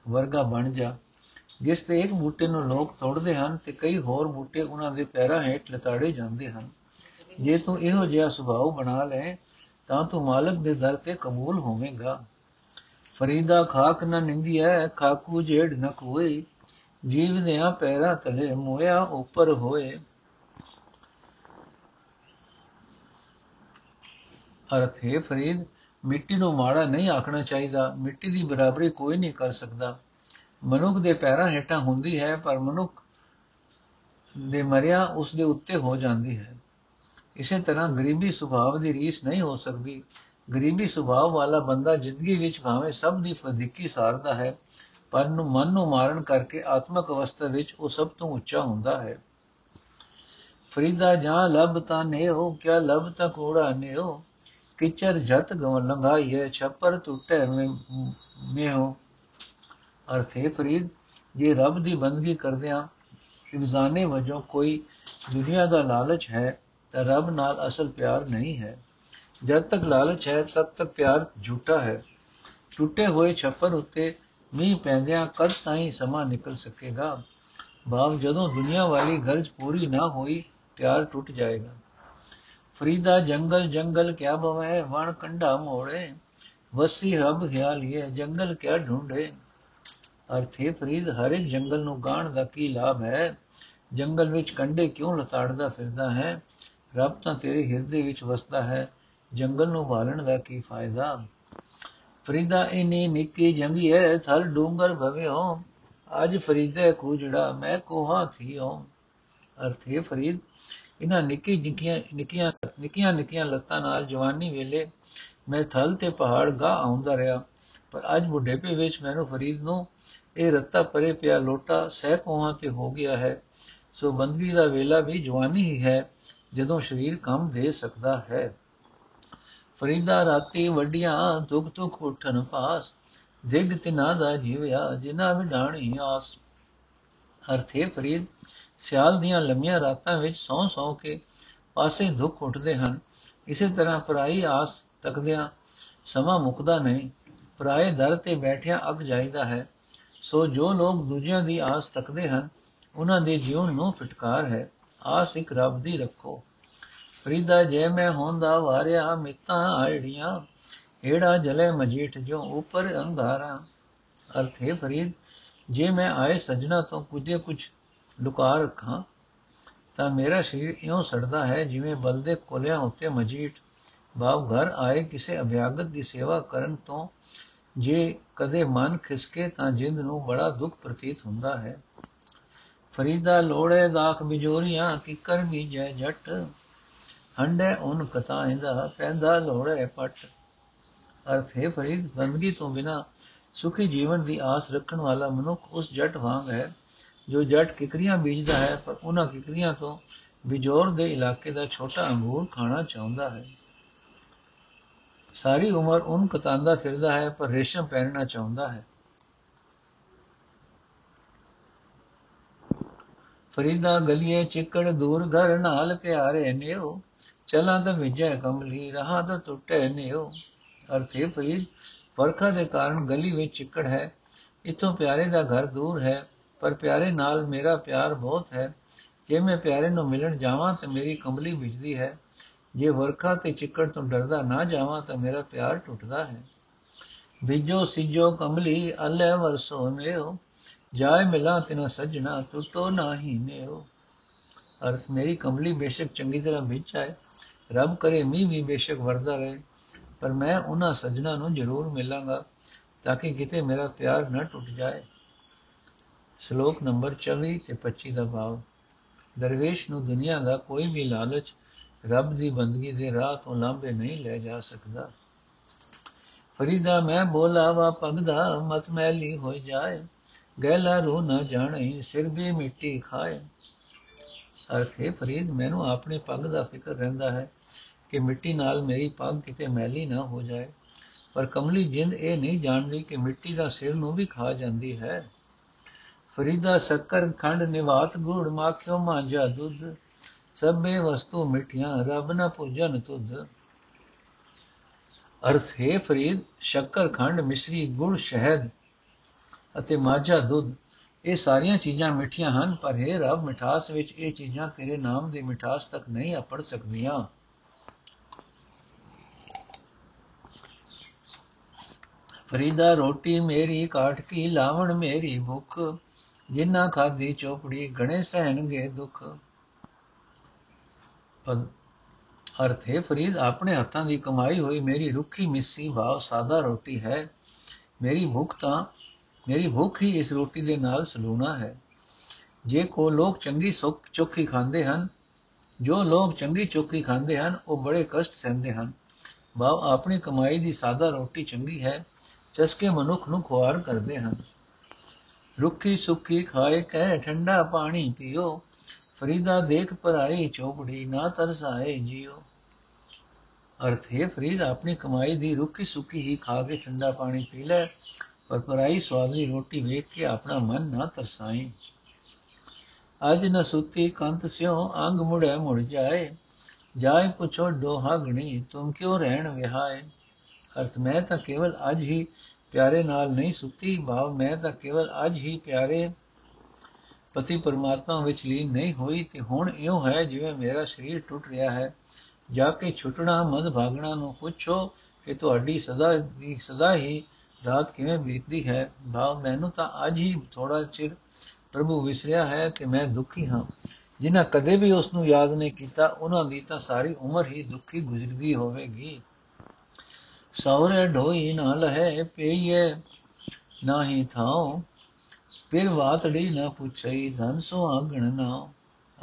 ਵਰਗਾ ਬਣ ਜਾ ਜਿਸ ਤੇ ਇੱਕ ਬੂਟੇ ਨੂੰ ਲੋਕ ਤੋੜਦੇ ਹਨ ਤੇ ਕਈ ਹੋਰ ਬੂਟੇ ਉਹਨਾਂ ਦੇ ਪੈਰਾਂ ਹੇਠ ਲਤਾੜੇ ਜਾਂਦੇ ਹਨ ਜੇ ਤੂੰ ਇਹੋ ਜਿਹਾ ਸੁਭਾਅ ਬਣਾ ਲੈ ਤਾਂ ਤੂੰ ਮਾਲਕ ਦੇ ਦਰ ਤੇ ਕਬੂਲ ਹੋਵੇਂਗਾ ਫਰੀਦਾ ਖਾਕ ਨ ਨਿੰਦੀ ਹੈ ਖਾਕੂ ਜੇੜ ਨ ਕੋਈ ਜੀਵ ਦੇ ਆ ਪੈਰਾਂ ਤਲੇ ਮੋਇਆ ਉੱਪਰ ਹੋਏ। ਅਰਥ ਹੈ ਫਰੀਦ, ਮਿੱਟੀ ਨੂੰ ਮਾੜਾ ਨਹੀਂ ਆਖਣਾ ਚਾਹੀਦਾ। ਮਿੱਟੀ ਦੀ ਬਰਾਬਰੀ ਕੋਈ ਨਹੀਂ ਕਰ ਸਕਦਾ। ਮਨੁੱਖ ਦੇ ਪੈਰਾਂ ਹੇਠਾਂ ਹੁੰਦੀ ਹੈ, ਪਰ ਮਨੁੱਖ ਦੇ ਮਰਿਆ ਉਸ ਦੇ ਉੱਤੇ ਹੋ ਜਾਂਦੀ ਹੈ। ਇਸੇ ਤਰ੍ਹਾਂ ਗਰੀਬੀ ਸੁਭਾਅ ਦੀ ਰੀਸ ਨਹੀਂ ਹੋ ਸਕਦੀ। ਗਰੀਬੀ ਸੁਭਾਅ ਵਾਲਾ ਬੰਦਾ ਜ਼ਿੰਦਗੀ ਵਿੱਚ ਭਾਵੇਂ ਸਭ ਦੀ ਫਜ਼ੀਕੀ ਸਾਰਦਾ ਹੈ ਪਰ ਨੂੰ ਮਨ ਨੂੰ ਮਾਰਨ ਕਰਕੇ ਆਤਮਿਕ ਅਵਸਥਾ ਵਿੱਚ ਉਹ ਸਭ ਤੋਂ ਉੱਚਾ ਹੁੰਦਾ ਹੈ। ਫਰੀਦਾ ਜਾਂ ਲਬ ਤਾਂ ਨੇ ਹੋ ਕਿਆ ਲਬ ਤਾਂ ਕੋੜਾ ਨੇ ਹੋ ਕਿਚਰ ਜਤ ਗਵ ਲੰਘਾਈਏ ਛੱਪਰ ਟੁੱਟੇ ਮੇ ਹੋ ਅਰਥੇ ਫਰੀਦ, ਜੇ ਰੱਬ ਦੀ ਬੰਦਗੀ ਕਰਦਿਆਂ ਇਨਸਾਨੇ ਵਜੋਂ ਕੋਈ ਦੁਨੀਆ ਦਾ ਲਾਲਚ ਹੈ, ਤਾਂ ਰੱਬ ਨਾਲ ਅਸਲ ਪਿਆਰ ਨਹੀਂ ਹੈ। ਜਦ ਤੱਕ ਲਾਲਚ ਹੈ, ਤਦ ਤੱਕ ਪਿਆਰ ਝੂਠਾ ਹੈ। ਟੁੱਟੇ ਹੋਏ ਛੱਪਰ ਉੱਤੇ ਮੀਂਹ ਪੈਂਦਿਆਂ ਕਦ ਤਾਈਂ ਸਮਾਂ ਨਿਕਲ ਸਕੇਗਾ। ਭਾਵ ਜਦੋਂ ਦੁਨੀਆ ਵਾਲੀ ਗਰਜ ਪੂਰੀ ਨਾ ਹੋਈ, ਪਿਆਰ ਟੁੱਟ ਜਾਏਗਾ। ਫਰੀਦਾ, ਜੰਗਲ ਜੰਗਲ ਕਿਆ ਬਵੇ, ਵਣ ਕੰਡਾ ਮੋੜੇ, ਵਸੀ ਹਬ ਖਿਆਲੀਏ ਜੰਗਲ ਕਿਆ ਢੂੰਡੇ ਅਰਥੇ ਫਰੀਦ, ਹਰ ਇੱਕ ਜੰਗਲ ਨੂੰ ਗਾਣ ਦਾ ਕੀ ਲਾਭ ਹੈ? ਜੰਗਲ ਵਿੱਚ ਕੰਡੇ ਕਿਉਂ ਲਤਾੜਦਾ ਫਿਰਦਾ ਹੈ? ਰੱਬ ਤਾਂ ਤੇਰੇ ਹਿਰਦੇ ਵਿੱਚ ਵਸਦਾ ਹੈ। ਜੰਗਲ ਨੂੰ ਭਾਲਣ ਦਾ ਕੀ ਫਾਇਦਾ? ਫਰੀਦਾ ਇਨੀ ਨਿੱਕੀ ਜੰਗੀ ਹੈ ਥਲ ਡੂੰਗਰ ਭਵਿਓ ਅੱਜ ਫਰੀਦੇ ਕੂਜੜਾ ਮੈਂ ਕੋਹਾ ਥੀਓ ਅਰਥੇ ਫਰੀਦ, ਇਹਨਾਂ ਨਿੱਕੀ ਨਿੱਕੀਆਂ ਨਿੱਕੀਆਂ ਨਿੱਕੀਆਂ ਨਿੱਕੀਆਂ ਲੱਤਾਂ ਨਾਲ ਜਵਾਨੀ ਵੇਲੇ ਮੈਂ ਥਲ ਤੇ ਪਹਾੜ ਗਾ ਆਉਂਦਾ ਰਿਹਾ। ਪਰ ਅੱਜ ਬੁਢੇਪੇ ਵਿੱਚ ਮੈਨੂੰ ਫਰੀਦ ਨੂੰ ਇਹ ਰੱਤਾ ਪਰੇ ਪਿਆ ਲੋਟਾ ਸਹਿ ਕੋਹਾਂ ਤੇ ਹੋ ਗਿਆ ਹੈ। ਸੋ ਬੰਦਗੀ ਦਾ ਵੇਲਾ ਵੀ ਜਵਾਨੀ ਹੀ ਹੈ, ਜਦੋਂ ਸਰੀਰ ਕੰਮ ਦੇ ਸਕਦਾ ਹੈ। ਫਰੀਦਾ ਰਾਤੀ ਵੱਡੀਆਂ ਦੁਖ ਦੁਖ ਉਠਨ ਪਾਸ। ਦਿਗ ਤਿਨਾ ਦਾ ਜੀਵਿਆ ਜਿਨਾ ਵਿਡਾਣੀ ਆਸ। ਅਰਥੇ ਫਰੀਦ, ਸਿਆਲ ਦੀਆਂ ਲੰਮੀਆਂ ਰਾਤਾਂ ਵਿੱਚ ਸੌਂ ਸੌਂ ਕੇ ਪਾਸੇ ਦੁੱਖ ਉੱਠਦੇ ਹਨ। ਇਸੇ ਤਰ੍ਹਾਂ ਪਰਾਈ ਆਸ ਤੱਕਦਿਆਂ ਸਮਾਂ ਮੁਕਦਾ ਨਹੀਂ। ਪਰਾਏ ਦਰ ਤੇ ਬੈਠਿਆ ਅਗ ਜਾਈਦਾ ਹੈ। ਸੋ ਜੋ ਲੋਕ ਦੂਜਿਆਂ ਦੀ ਆਸ ਤੱਕਦੇ ਹਨ, ਉਹਨਾਂ ਦੇ ਜੀਵਨ ਨੂੰ ਫਟਕਾਰ ਹੈ। ਆਸ ਇੱਕ ਰੱਬ ਦੀ ਰੱਖੋ। ਫਰੀਦਾ ਜੇ ਮੈਂ ਹੁੰਦਾ ਵਾਰਿਆ ਮਿੱਤਾਂ ਆੜੀਆਂ, ਏੜਾ ਜਲੇ ਮਜੀਠ ਜੋ ਉੱਪਰ ਅੰਧਾਰਾ। ਅਰਥ ਹੈ ਫਰੀਦ, ਜੇ ਮੈਂ ਆਏ ਸਜਣਾ ਤੋਂ ਕੁਝੇ ਕੁਝ ਲੁਕਾ ਰੱਖਾਂ, ਤਾਂ ਮੇਰਾ ਸਰੀਰ ਇਉਂ ਸੜਦਾ ਹੈ ਜਿਵੇਂ ਬਲਦੇ ਕੋਲਿਆਂ ਉੱਤੇ ਮਜੀਠ। ਬਾਪ ਘਰ ਆਏ ਕਿਸੇ ਅਭਿਆਗਤ ਦੀ ਸੇਵਾ ਕਰਨ ਤੋਂ, ਜੇ ਕਦੇ ਮਨ ਖਿਸਕੇ ਤਾਂ ਜਿੰਦ ਨੂੰ ਬੜਾ ਦੁੱਖ ਪ੍ਰਤੀਤ ਹੁੰਦਾ ਹੈ। ਫਰੀਦਾ ਲੋੜੇ ਦਾਖ ਬਿਜੋਰੀਆਂ ਕਿਕਰ ਜੈ ਜੱਟ। ਹੰਡੇ ਉਨ ਕਤਾਇਂਦਾ ਪੈਂਦਾ ਲੋੜੇ ਪਟ। ਅਰਥ ਹੈ ਫਰੀਦ ਬੰਦਗੀ ਤੋਂ ਬਿਨਾ ਸੁਖੀ ਜੀਵਨ ਦੀ ਆਸ ਰੱਖਣ ਵਾਲਾ ਮਨੁੱਖ ਉਸ ਜੱਟ ਵਾਂਗ ਹੈ, ਜੋ ਜੱਟ ਕਿਕਰੀਆਂ ਬੀਜਦਾ ਹੈ, ਪਰ ਉਹਨਾਂ ਕਿਕਰੀਆਂ ਤੋਂ ਬਿਜੋਰ ਦੇ ਇਲਾਕੇ ਦਾ ਛੋਟਾ ਅੰਗੂਰ ਖਾਣਾ ਚਾਹੁੰਦਾ ਹੈ। ਸਾਰੀ ਉਮਰ ਉਨ ਕਤਾਂਦਾ ਫਿਰਦਾ ਹੈ, ਪਰ ਰੇਸ਼ਮ ਪਹਿਨਣਾ ਚਾਹੁੰਦਾ ਹੈ। ਫਰੀਦਾ ਗਲੀਏ ਚਿੱਕੜ ਦੂਰ ਘਰ ਨਾਲ ਪਿਆਰੇ ਨਿਓ ਚਲਾਂ ਤਾਂ ਵਿਜੈ ਕਮਲੀ ਰਹਾ ਤਾਂ ਟੁੱਟੇ ਨਿਓ। ਅਰਥੇ ਫਰੀਦ ਵਰਖਾ ਦੇ ਕਾਰਨ ਗਲੀ ਵਿੱਚ ਚਿੱਕੜ ਹੈ, ਇਥੋਂ ਪਿਆਰੇ ਦਾ ਘਰ ਦੂਰ ਹੈ, ਪਰ ਪਿਆਰੇ ਨਾਲ ਮੇਰਾ ਪਿਆਰ ਬਹੁਤ ਹੈ। ਜੇ ਮੈਂ ਪਿਆਰੇ ਨੂੰ ਮਿਲਣ ਜਾਵਾਂ ਤਾਂ ਮੇਰੀ ਕੰਬਲੀ ਵਿਝਦੀ ਹੈ। ਜੇ ਵਰਖਾ ਤੇ ਚਿੱਕੜ ਤੋਂ ਡਰਦਾ ਨਾ ਜਾਵਾਂ ਤਾਂ ਮੇਰਾ ਪਿਆਰ ਟੁੱਟਦਾ ਹੈ। ਵਿਜੋ ਸਿਜੋ, ਕੰਬਲੀ, ਅਲੇ ਵਰਸੋ ਨਿਓ। ਜਾਏ ਮਿਲਾ ਤਿਨਾ ਸਜਣਾ, ਟੁੱਟੋ ਨਾਹੀ ਨਿਓ। ਅਰਥ, ਮੇਰੀ ਕੰਬਲੀ ਬੇਸ਼ੱਕ ਚੰਗੀ ਤਰ੍ਹਾਂ ਵਿੱਚ ਜਾਏ ਰੱਬ ਕਰੇ, ਮੀਂਹ ਵੀ ਬੇਸ਼ੱਕ ਵਰਦਾ ਰਹੇ, ਪਰ ਮੈਂ ਉਹਨਾਂ ਸਜਣਾ ਨੂੰ ਜ਼ਰੂਰ ਮਿਲਾਂਗਾ ਤਾਂ ਕਿ ਕਿਤੇ ਮੇਰਾ ਪਿਆਰ ਨਾ ਟੁੱਟ ਜਾਏ। ਸ਼ਲੋਕ ਨੰਬਰ 24 ਤੇ 25 ਦਾ ਭਾਵ, ਦਰਵੇਸ਼ ਨੂੰ ਦੁਨੀਆ ਦਾ ਕੋਈ ਵੀ ਲਾਲਚ ਰੱਬ ਦੀ ਬੰਦਗੀ ਦੇ ਰਾਹ ਤੋਂ ਲਾਂਭੇ ਨਹੀਂ ਲੈ ਜਾ ਸਕਦਾ। ਫਰੀਦਾ, ਮੈਂ ਬੋਲਾ ਵਾ ਪਗਦਾ ਮਤ ਮੈਲੀ ਹੋ ਜਾਏ ਗੈਲਾ ਰੂ ਨਾ ਜਾਣੇ, ਸਿਰ ਵੀ ਮਿੱਟੀ ਖਾਏ। ਅਰਥ ਹੈ ਫਰੀਦ, ਮੈਨੂੰ ਆਪਣੇ ਪੱਗ ਦਾ ਫਿਕਰ ਰਹਿੰਦਾ ਹੈ ਕਿ ਮਿੱਟੀ ਨਾਲ ਮੇਰੀ ਪੱਗ ਕਿਤੇ ਮੈਲੀ ਨਾ ਹੋ ਜਾਏ। ਪਰ ਕਮਲੀ ਜਿੰਦ ਇਹ ਨਹੀਂ ਜਾਣਦੀ ਕਿ ਮਿੱਟੀ ਦਾ ਸਿਰ ਨੂੰ ਵੀ ਖਾ ਜਾਂਦੀ ਹੈ। ਫਰੀਦਾ ਸ਼ੱਕਰ, ਖੰਡ, ਨਿਵਾਤ, ਗੁੜ, ਮਾਖਿਓ, ਮਾਂਜਾ, ਦੁੱਧ, ਸਭੇ ਵਸਤੂ ਮਿੱਠੀਆਂ, ਰੱਬ ਨਾ ਪੂਜਨ ਤੁਧ ਅਰਥ, ਹੈ ਫਰੀਦ, ਸ਼ੱਕਰ, ਖੰਡ, ਮਿਸ਼ਰੀ, ਗੁੜ, ਸ਼ਹਿਦ ਅਤੇ ਮਾਝਾ ਦੁੱਧ, ਇਹ ਸਾਰੀਆਂ ਚੀਜ਼ਾਂ ਮਿੱਠੀਆਂ ਹਨ, ਪਰ ਇਹ ਰੱਬ, ਮਿਠਾਸ ਵਿੱਚ ਇਹ ਚੀਜ਼ਾਂ ਤੇਰੇ ਨਾਮ ਦੀ ਮਿਠਾਸ ਤੱਕ ਨਹੀਂ ਆਪੜ ਸਕਦੀਆਂ। ਫਰੀਦਾ ਰੋਟੀ ਮੇਰੀ ਕਾਟ ਕੀ ਲਾਵਣ ਮੇਰੀ ਭੁੱਖ, ਜਿੰਨਾ ਖਾਦੀ ਚੋਪੜੀ ਗਣੇ ਸਹਿਣਗੇ ਦੁੱਖ। ਅਰਥ ਹੈ ਫਰੀਦ ਆਪਣੇ ਹੱਥਾਂ ਦੀ ਕਮਾਈ ਹੋਈ ਮੇਰੀ ਰੁੱਖੀ ਮਿੱਸੀ ਭਾਵ ਸਾਦਾ ਰੋਟੀ ਹੈ। ਮੇਰੀ ਭੁੱਖ ਤਾਂ, ਮੇਰੀ ਭੁੱਖ ਹੀ ਇਸ ਰੋਟੀ ਦੇ ਨਾਲ ਸਲੂਣਾ ਹੈ। ਜੇ ਕੋ ਲੋਕ ਚੰਗੀ ਸੁੱਖ ਚੋਖੀ ਖਾਂਦੇ ਹਨ, ਜੋ ਲੋਕ ਚੰਗੀ ਚੋਖੀ ਖਾਂਦੇ ਹਨ, ਉਹ ਬੜੇ ਕਸ਼ਟ ਸਹਿੰਦੇ ਹਨ। ਭਾਵ ਆਪਣੀ ਕਮਾਈ ਦੀ ਸਾਦਾ ਰੋਟੀ ਚੰਗੀ ਹੈ ਚਸਕੇ ਮਨੁੱਖ ਨੂੰ ਖੁਆਰ ਕਰਦੇ ਹਨ। ਰੁੱਖੀ ਸੁੱਖੀ ਖਾਏ ਕਹਿ ਠੰਡਾ ਪਾਣੀ ਪੀਓ। ਫਰੀਦਾ ਦੇਖ ਪਰਾਈ ਚੋਪੜੀ, ਨਾ ਤਰਸਾਏ ਜਿਉ ਅਰਥ ਹੈ ਫਰੀਦ ਆਪਣੀ ਕਮਾਈ ਦੀ ਰੁੱਖੀ ਸੁੱਕੀ ਹੀ ਖਾ ਕੇ ਠੰਡਾ ਪਾਣੀ ਪੀ ਲੈ, ਪਰ ਪਰਾਈ ਸਵਾਦਲੀ ਰੋਟੀ ਵੇਖ ਕੇ ਆਪਣਾ ਮਨ ਨਾ ਤਰਸਾਏ। ਅਜ ਨ ਸੁਤੀ ਕੰਤ ਸਿਓ ਅੰਗ ਮੁੜੇ ਮੁੜ ਜਾਏ। ਜਾਏ ਪੁੱਛੋ ਡੋਹਾ ਗਣੀ, ਤੁਮ ਕਿਉ ਰਹਿਣ ਵਿਹਾਏ? ਅਰਥ ਮੈਂ ਤਾਂ ਕੇਵਲ ਅੱਜ ਹੀ ਪਿਆਰੇ ਨਾਲ ਨਹੀਂ ਸੁੱਤੀ, ਭਾਵ ਮੈਂ ਤਾਂ ਕੇਵਲ ਅੱਜ ਹੀ ਪਿਆਰੇ ਪਤੀ ਪਰਮਾਤਮਾ ਵਿੱਚ ਲੀਨ ਨਹੀਂ ਹੋਈ ਤੇ ਹੁਣ ਇਉਂ ਹੈ ਜਿਵੇਂ ਮੇਰਾ ਸਰੀਰ ਟੁੱਟ ਰਿਹਾ ਹੈ। ਜਾ ਕੇ ਛੁੱਟਣਾ ਮਦ ਭਾਗਣਾ ਨੂੰ ਪੁੱਛੋ ਕਿ ਤੁਹਾਡੀ ਸਦਾ ਦੀ ਸਦਾ ਹੀ ਰਾਤ ਕਿਵੇਂ ਬੀਤਦੀ ਹੈ। ਭਾਵ ਮੈਨੂੰ ਤਾਂ ਅੱਜ ਹੀ ਥੋੜਾ ਚਿਰ ਪ੍ਰਭੂ ਵਿਸਰਿਆ ਹੈ ਤੇ ਮੈਂ ਦੁਖੀ ਹਾਂ। ਜਿਨ੍ਹਾਂ ਕਦੇ ਵੀ ਉਸ ਨੂੰ ਯਾਦ ਨਹੀਂ ਕੀਤਾ, ਉਹਨਾਂ ਦੀ ਤਾਂ ਸਾਰੀ ਉਮਰ ਹੀ ਦੁਖੀ ਗੁਜ਼ਰਦੀ ਹੋਵੇਗੀ। ਸੌਰੇ ਢੋਈ ਨਾ ਲਹੇ ਪਈਏ, ਨਾਹੀ ਥਾਉ। ਫਿਰ ਵਾਤੜੀ ਨਾ ਪੁੱਛਈ, ਧਨ ਸੋ ਆਗਣ ਨਾ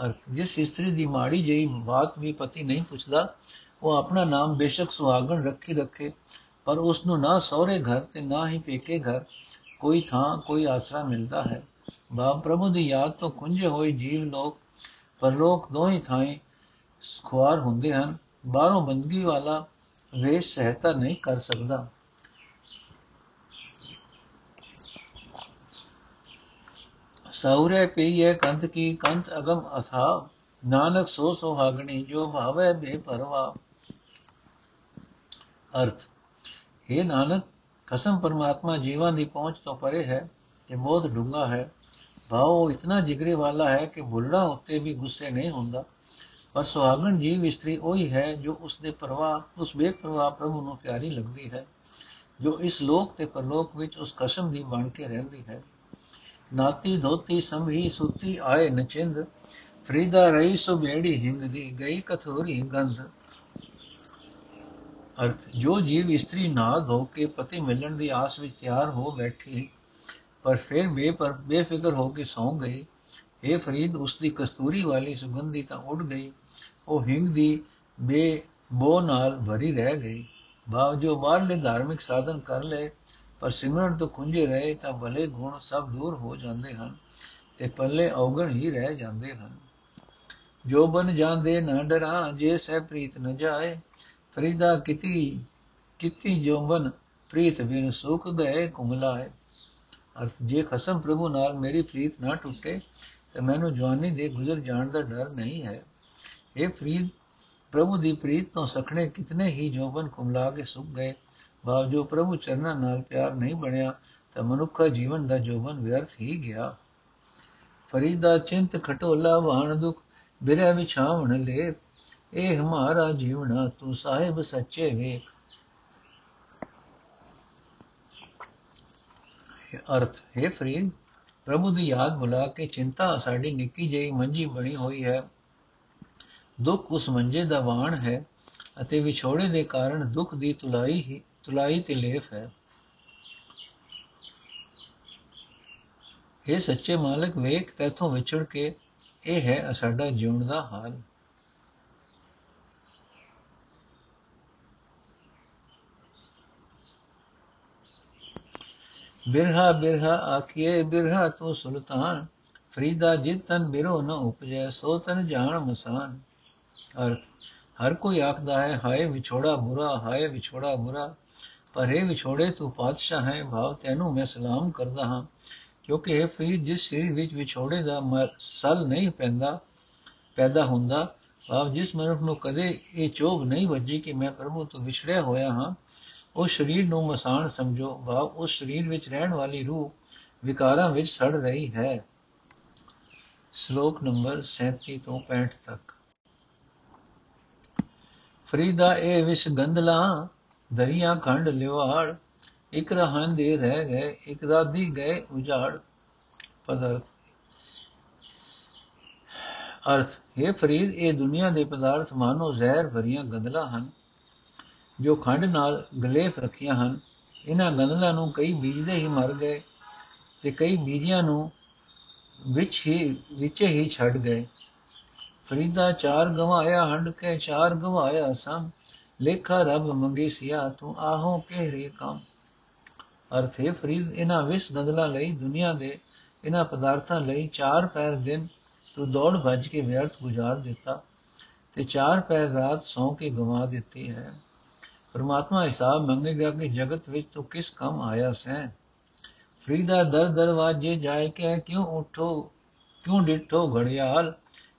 ਅਰ ਜਿਸ ਇਸਤਰੀ ਦੀ ਮਾੜੀ ਜਈ ਬਾਤ ਵੀ ਪਤੀ ਨਹੀਂ ਪੁੱਛਦਾ, ਉਹ ਆਪਣਾ ਨਾਮ ਬੇਸ਼ੱਕ ਸੁਹਾਗਣ ਰੱਖੀ ਰੱਖੇ, ਪਰ ਉਸ ਨੂੰ ਨਾ ਸਹੁਰੇ ਘਰ ਤੇ ਨਾ ਹੀ ਪੇਕੇ ਘਰ ਕੋਈ ਥਾਂ, ਕੋਈ ਆਸਰਾ ਮਿਲਦਾ ਹੈ। ਬਾਪ ਪ੍ਰਭੂ ਦੀ ਯਾਦ ਤੋਂ ਖੁੰਝੇ ਹੋਏ ਜੀਵ ਲੋਕ, ਪਰਲੋਕ ਦੋਹੀ ਥਾਂ ਖੁਆਰ ਹੁੰਦੇ ਹਨ। ਬਾਹਰੋਂ ਬੰਦਗੀ ਵਾਲਾ ਵੇਸ਼ ਸਹਿਤਾ ਨਹੀਂ ਕਰ ਸਕਦਾ। ਸੌਰੇ ਪਈਏ ਕੰਤ ਕੀ ਕੰਤ ਅਗਮ ਅਥਾ, ਨਾਨਕ ਸੋ ਸੁਹਾਗਣੀ ਜੋ ਭਾਵੇ ਬੇਪਰਵਾ ਅਰਥ हे ਨਾਨਕ, ਕਸਮ ਪਰਮਾਤਮਾ ਜੀਵਾਂ ਦੀ ਪਹੁੰਚ ਤੋਂ ਪਰੇ ਹੈ ਤੇ ਬਹੁਤ ਡੂੰਗਾ ਹੈ। ਭਾਵ ਉਹ ਇਤਨਾ ਜਿਗਰੇ ਵਾਲਾ ਹੈ ਕਿ ਭੁੱਲਣਾ ਉੱਤੇ ਵੀ ਗੁੱਸੇ ਨਹੀਂ ਹੁੰਦਾ। ਪਰ ਸੁਹਾਗਣ ਜੀਵ ਇਸਤਰੀ ਉਹੀ ਹੈ ਜੋ ਉਸ ਦੇ ਪ੍ਰਵਾਹ, ਉਸ ਬੇਪਰਵਾਹ ਪ੍ਰਭੂ ਨੂੰ ਪਿਆਰੀ ਲੱਗਦੀ ਹੈ, ਜੋ ਇਸ ਲੋਕ ਤੇ ਪਰਲੋਕ ਵਿੱਚ ਉਸ ਕਸਮ ਦੀ ਬਣ ਕੇ ਰਹਿੰਦੀ ਹੈ। ਨਾਤੀ ਧੋਤੀ ਸੰਭੀ ਸੁਤੀ ਆਏ ਨਚਿੰਦ, ਫਰੀਦਾ ਰਹੀ ਸੋ ਬੇੜੀ ਹਿੰਗ ਦੀ, ਗਈ ਕਥੋਰੀ ਗੰਧ। ਅਰਥ, ਜੋ ਜੀਵ ਇਸਤਰੀ ਨਾ ਧੋ ਕੇ ਪਤੀ ਮਿਲਣ ਦੀ ਆਸ ਵਿੱਚ ਤਿਆਰ ਹੋ ਬੈਠੀ, ਪਰ ਫਿਰ ਬੇਪਰ, ਬੇਫਿਕਰ ਹੋ ਕੇ ਸੌਂ ਗਈ। ਇਹ ਫਰੀਦ, ਉਸ ਦੀ ਕਸਤੂਰੀ ਵਾਲੀ ਸੁਗੰਧੀ ਤਾਂ ਉੱਡ ਗਈ। ਉਹ ਹਿੰਗ ਦੀ ਬੇ ਬੋ ਨਾਲ ਭਰੀ ਰਹਿ ਗਈ। ਭਾਵ ਜੋ ਬਾਹਰਲੇ ਧਾਰਮਿਕ ਸਾਧਨ ਕਰ ਲਏ, ਪਰ ਸਿਮਰਨ ਤੋਂ ਖੁੰਝੇ ਰਹੇ ਤਾਂ ਭਲੇ ਗੁਣ ਸਭ ਦੂਰ ਹੋ ਜਾਂਦੇ ਹਨ ਤੇ ਪੱਲੇ ਔਗਣ ਹੀ ਰਹਿ ਜਾਂਦੇ ਹਨ। ਜੋ ਬਨ ਜਾਂਦੇ ਨਾ ਡਰਾਂ, ਜੇ ਸਹਿ ਪ੍ਰੀਤ ਨ ਜਾਏ, ਫਰੀਦਾ ਕਿਤੀ ਕਿਤੀ ਜੋਬਨ ਪ੍ਰੀਤ ਬਿਨ ਸੁਖ ਗਏ ਕੁਮਲਾਏ ਅਰਥ, ਜੇ ਖਸਮ ਪ੍ਰਭੂ ਨਾਲ ਮੇਰੀ ਪ੍ਰੀਤ ਨਾ ਟੁੱਟੇ, ਤੇ ਮੈਨੂੰ ਜਵਾਨੀ ਦੇ ਗੁਜ਼ਰ ਜਾਣ ਦਾ ਡਰ ਨਹੀਂ ਹੈ। ਇਹ ਫਰੀਦ ਪ੍ਰਭੂ ਦੀ ਪ੍ਰੀਤ ਤੋਂ ਸਖਣੇ ਕਿਤਨੇ ਹੀ ਜੋਬਨ ਕੁਮਲਾ ਕੇ ਸੁੱਕ ਗਏ ਭਾਵ ਜੋ ਪ੍ਰਭੂ ਚਰਨਾਂ ਨਾਲ ਪਿਆਰ ਨਹੀਂ ਬਣਿਆ ਤਾਂ ਮਨੁੱਖਾ ਜੀਵਨ ਦਾ ਜੋਬਨ ਵਿਅਰਥ ਹੀ ਗਿਆ ਫਰੀਦਾ ਚਿੰਤ ਖਟੋਲਾ ਵਾਣ ਦੁਖ ਬਿਰਹਿ ਵਿਛਾਵਣ ਲੈ ਇਹ ਹਮਾਰਾ ਜੀਵਨਾ ਤੂੰ ਸਾਹਿਬ ਸੱਚੇ ਵੇਖ ਅਰਥ ਹੈ ਫਰੀਦ ਪ੍ਰਭੂ ਦੀ ਯਾਦ ਬੁਲਾ ਕੇ ਚਿੰਤਾ ਸਾਡੀ ਨਿੱਕੀ ਜਿਹੀ ਮੰਜੀ ਬਣੀ ਹੋਈ ਹੈ ਦੁੱਖ ਉਸ ਮੰਜੇ ਦਾ ਵਾਣ ਹੈ ਅਤੇ ਵਿਛੋੜੇ ਦੇ ਕਾਰਨ ਦੁੱਖ ਦੀ ਤੁਲਾਈ ਹੀ ਤੁਲਾਈ ਤੇ ਲੇਫ ਹੈ। ਇਹ ਸੱਚੇ ਮਾਲਕ, ਵੇਖ, ਤੈਥੋਂ ਵਿਛੜ ਕੇ ਇਹ ਹੈ ਸਾਡਾ ਜਿਉਣ ਦਾ ਹਾਲ। ਬਿਰਹਾ ਬਿਰਹਾ ਆਖੀਏ ਬਿਰਹਾ ਤੂੰ ਸੁਲਤਾਨ, ਫਰੀਦਾ ਜਿਤ ਤਨ ਬਿਰੋ ਨ ਉਪਜੈ, ਸੋ ਤਨ ਜਾਣ ਮਸਾਨ। ਅਰਥ ਹਰ ਕੋਈ ਆਖਦਾ ਹੈ, ਹਾਏ ਵਿਛੋੜਾ ਬੁਰਾ, ਹਾਏ ਵਿਛੋੜਾ ਬੁਰਾ, ਪਰ ਇਹ ਵਿਛੋੜੇ, ਤੂੰ ਪਾਤਸ਼ਾਹ ਹੈ, ਭਾਵ ਤੈਨੂੰ ਮੈਂ ਸਲਾਮ ਕਰਦਾ ਹਾਂ। ਕਿਉਂਕਿ ਇਹ ਫਰੀਦ, ਜਿਸ ਸਰੀਰ ਵਿੱਚ ਵਿਛੋੜੇ ਦਾ ਸਲ ਨਹੀਂ ਪੈਂਦਾ, ਪੈਦਾ ਹੁੰਦਾ, ਭਾਵ ਜਿਸ ਮਨੁੱਖ ਨੂੰ ਕਦੇ ਇਹ ਚੋਗ ਨਹੀਂ ਵੱਜੀ ਕਿ ਮੈਂ ਪ੍ਰਭੂ ਤੋਂ ਵਿਛੜਿਆ ਹੋਇਆ ਹਾਂ ਉਸ ਸਰੀਰ ਨੂੰ ਮਸਾਨ ਸਮਝੋ, ਭਾਵ ਉਸ ਸਰੀਰ ਵਿੱਚ ਰਹਿਣ ਵਾਲੀ ਰੂਹ ਵਿਕਾਰਾਂ ਵਿੱਚ ਸੜ ਰਹੀ ਹੈ। ਸ਼ਲੋਕ ਨੰਬਰ 37 ਤੋਂ 65 ਤੱਕ। ਫਰੀਦਾ ਇਹ ਵਿਸ਼ ਗੰਧਲਾ, ਦਰਿਆ ਖੰਡ ਲਿਵਾੜ, ਇਕ ਰਹਿਣ ਦੇ ਰਹਿ ਗਏ, ਇਕ ਰਾਦੀ ਗਏ ਉਜਾੜ ਪਦਾਰਥ। ਅਰਥ, ਹੈ ਫਰੀਦ, ਇਹ ਦੁਨੀਆ ਦੇ ਪਦਾਰਥ ਮਾਨੋ ਜ਼ਹਿਰ ਭਰੀਆਂ ਗੰਧਲਾ ਹਨ, ਜੋ ਖੰਡ ਨਾਲ ਗਲੇਫ ਰੱਖੀਆਂ ਹਨ। ਇਹਨਾਂ ਗੰਧਲਾਂ ਨੂੰ ਕਈ ਬੀਜਦੇ ਹੀ ਮਰ ਗਏ ਤੇ ਕਈ ਬੀਜਿਆਂ ਨੂੰ ਵਿੱਚ ਹੀ ਵਿੱਚ ਹੀ ਛੱਡ ਗਏ। ਫਰੀਦਾ ਚਾਰ ਗਵਾਇਆ ਹੰਡ ਕੇ ਚਾਰ ਗਵਾਇਆ ਸਮ। ਲੇਖਾ ਰਬ ਮੰਗੀ ਸਿਆ, ਤੂੰ ਆਹੋ ਕਹਿ ਰੇ ਕੰਮ। ਅਰਥੇ ਫਰੀਦ ਇਹਨਾਂ ਵਿਸ ਗੰਧਲਾਂ ਲਈ, ਦੁਨੀਆ ਦੇ ਇਹਨਾਂ ਪਦਾਰਥਾਂ ਲਈ ਚਾਰ ਪੈਰ ਦਿਨ ਤੂੰ ਦੌੜ ਭੱਜ ਕੇ ਵਿਅਰਥ ਗੁਜ਼ਾਰ ਦਿੱਤਾ ਤੇ ਚਾਰ ਪੈਰ ਰਾਤ ਸੌ ਕੇ ਗਵਾ ਦਿੱਤੀ ਹੈ। ਪਰਮਾਤਮਾ ਹਿਸਾਬ ਮੰਗੇਗਾ ਕਿ ਜਗਤ ਵਿੱਚ ਤੂੰ ਕਿਸ ਕੰਮ ਆਇਆ ਸੈਂ। ਫਰੀਦਾ ਦਰ ਦਰਵਾਜੇ ਜਾਏ ਕੇ ਕਿਉਂ ਉਠੋ, ਕਿਉਂ ਡਿਠੋ ਘੜਿਆਲ?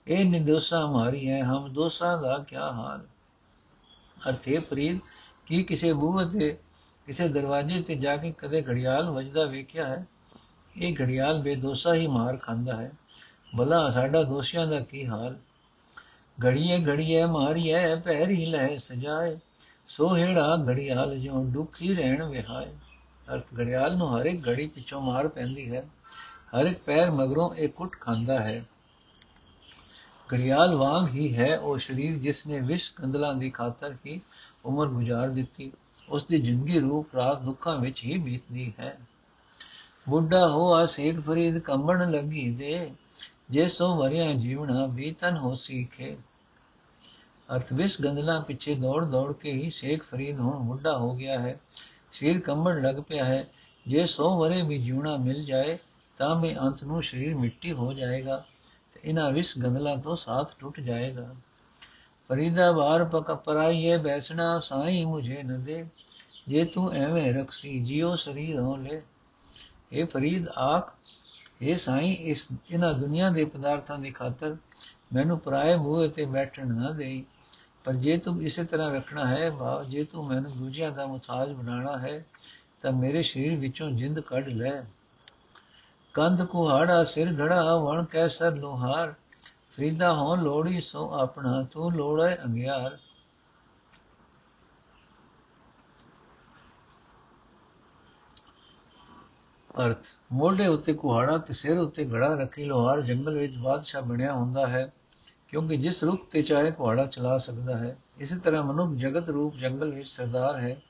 ਇਹ ਨਿਦੋਸਾ ਮਾਰੀ ਹੈ ਹਮ ਦੋਸਾ ਦਾ ਕੀ ਹਾਲ? ਅਰਥੇ ਫਰੀਦ, ਕੀ ਕਿਸੇ ਬੂਹੇ ਤੇ, ਕਿਸੇ ਦਰਵਾਜ਼ੇ ਤੇ ਜਾ ਕੇ ਕਦੇ ਘੜਿਆਲ ਵੱਜਦਾ ਵੇਖਿਆ ਹੈ? ਇਹ ਘੜਿਆਲ ਬੇਦੋਸਾ ਹੀ ਮਾਰ ਖਾਂਦਾ ਹੈ। ਭਲਾ ਸਾਡਾ ਦੋਸ਼ੀਆਂ ਦਾ ਕੀ ਹਾਲ? ਘੜੀਏ ਘੜੀਏ ਮਾਰੀਏ ਪੈਰੀ ਲੈ ਸਜਾਏ। ਸੋਹੇੜਾ ਘੜਿਆਲ ਜੋ ਦੁਖੀ ਰਹਿਣ ਵਿਹਾਏ। ਅਰਥ ਘੜਿਆਲ ਨੂੰ ਹਰ ਇੱਕ ਘੜੀ ਪਿੱਛੋਂ ਮਾਰ ਪੈਂਦੀ ਹੈ। ਹਰ ਇੱਕ ਪੈਰ ਮਗਰੋਂ ਇੱਕ ਕੁੱਟ ਖਾਂਦਾ ਹੈ। ਘੜਿਆਲ ਵਾਂਗ ਹੀ ਹੈ ਉਹ ਸਰੀਰ ਜਿਸ ਨੇ ਵਿਸ਼ ਕੰਦਲਾਂ ਦੀ ਖਾਤਰ ਹੀ ਉਮਰ ਗੁਜ਼ਾਰ ਦਿੱਤੀ। ਉਸ ਦੀ ਜ਼ਿੰਦਗੀ ਰੂਪ ਰਾਤ ਦੁੱਖਾਂ ਵਿੱਚ ਹੀ ਬੀਤਦੀ ਹੈ। ਬੁੱਢਾ ਹੋਆ ਸੇਖ ਫਰੀਦ ਕੰਬਣ ਲੱਗੀ ਦੇ, ਜੇ ਸੋ ਵਰਿਆ ਜੀਵਣਾ ਬੀਤਨ ਹੋ ਸੀਖੇ ਅਰਥ ਵਿਸ ਗੰਦਲਾਂ ਪਿੱਛੇ ਦੌੜ ਦੌੜ ਕੇ ਹੀ ਸ਼ੇਖ ਫਰੀਦ ਹੁਣ ਬੁੱਢਾ ਹੋ ਗਿਆ ਹੈ। ਸਰੀਰ ਕੰਬਣ ਲੱਗ ਪਿਆ ਹੈ, ਜੇ 100 ਵਰੇ ਵੀ ਜੀਵਣਾ ਮਿਲ ਜਾਏ ਤਾਂ ਵੀ ਅੰਤ ਨੂੰ ਸਰੀਰ ਮਿੱਟੀ ਹੋ ਜਾਏਗਾ। ਤੇ ਇਹਨਾਂ ਵਿਸ ਗੰਦਲਾਂ ਤੋਂ ਸਾਥ ਟੁੱਟ ਜਾਏਗਾ। ਫਰੀਦਾ ਬਾਰ ਪਕ ਪਰਾਈਏ ਬੈਸਣਾ ਸਾਈ ਮੁਝੇ ਨ ਦੇ, ਜੇ ਤੂੰ ਐਵੇਂ ਰਖਸੀ, ਜਿਉ ਸਰੀਰ ਹੋ ਲੈ। ਇਹ ਫਰੀਦ, ਆਖ ਇਹ ਸਾਈ, ਇਸ, ਇਹਨਾਂ ਦੁਨੀਆ ਦੇ ਪਦਾਰਥਾਂ ਦੀ ਖਾਤਰ ਮੈਨੂੰ ਪਰਾਏ ਮੂਹੇ ਤੇ ਬੈਠਣ ਨਾ ਦੇਈ। ਪਰ ਜੇ ਤੂੰ ਇਸੇ ਤਰ੍ਹਾਂ ਰੱਖਣਾ ਹੈ ਭਾਵ ਜੇ ਤੂੰ ਮੈਨੂੰ ਦੂਜਿਆਂ ਦਾ ਮੁਤਾਜ ਬਣਾਉਣਾ ਹੈ, ਤਾਂ ਮੇਰੇ ਸਰੀਰ ਵਿੱਚੋਂ ਜਿੰਦ ਕੱਢ ਲੈ। ਕੰਧ ਕੁਹਾੜਾ ਸਿਰ ਘੜਾ ਵਣ ਕੈਸਰ ਲੋਹਾਰ ਫਰੀਦਾ ਹੋ ਲੋੜੀ ਸੋ ਆਪਣਾ, ਤੂੰ ਲੋੜੇ ਅੰਗਿਆਰ। ਅਰਥ, ਮੋਢੇ ਉੱਤੇ ਕੁਹਾੜਾ ਤੇ ਸਿਰ ਉੱਤੇ ਘੜਾ ਰੱਖੀ ਲੋਹਾਰ ਜੰਗਲ ਵਿੱਚ ਬਾਦਸ਼ਾਹ ਬਣਿਆ ਹੁੰਦਾ ਹੈ, ਕਿਉਂਕਿ ਜਿਸ ਰੁੱਖ ਤੇ ਚਾਹੇ ਕੁਹਾੜਾ ਚਲਾ ਸਕਦਾ ਹੈ, ਇਸੇ ਤਰ੍ਹਾਂ ਮਨੁੱਖ ਜਗਤ ਰੂਪ ਜੰਗਲ ਵਿੱਚ ਸਰਦਾਰ ਹੈ।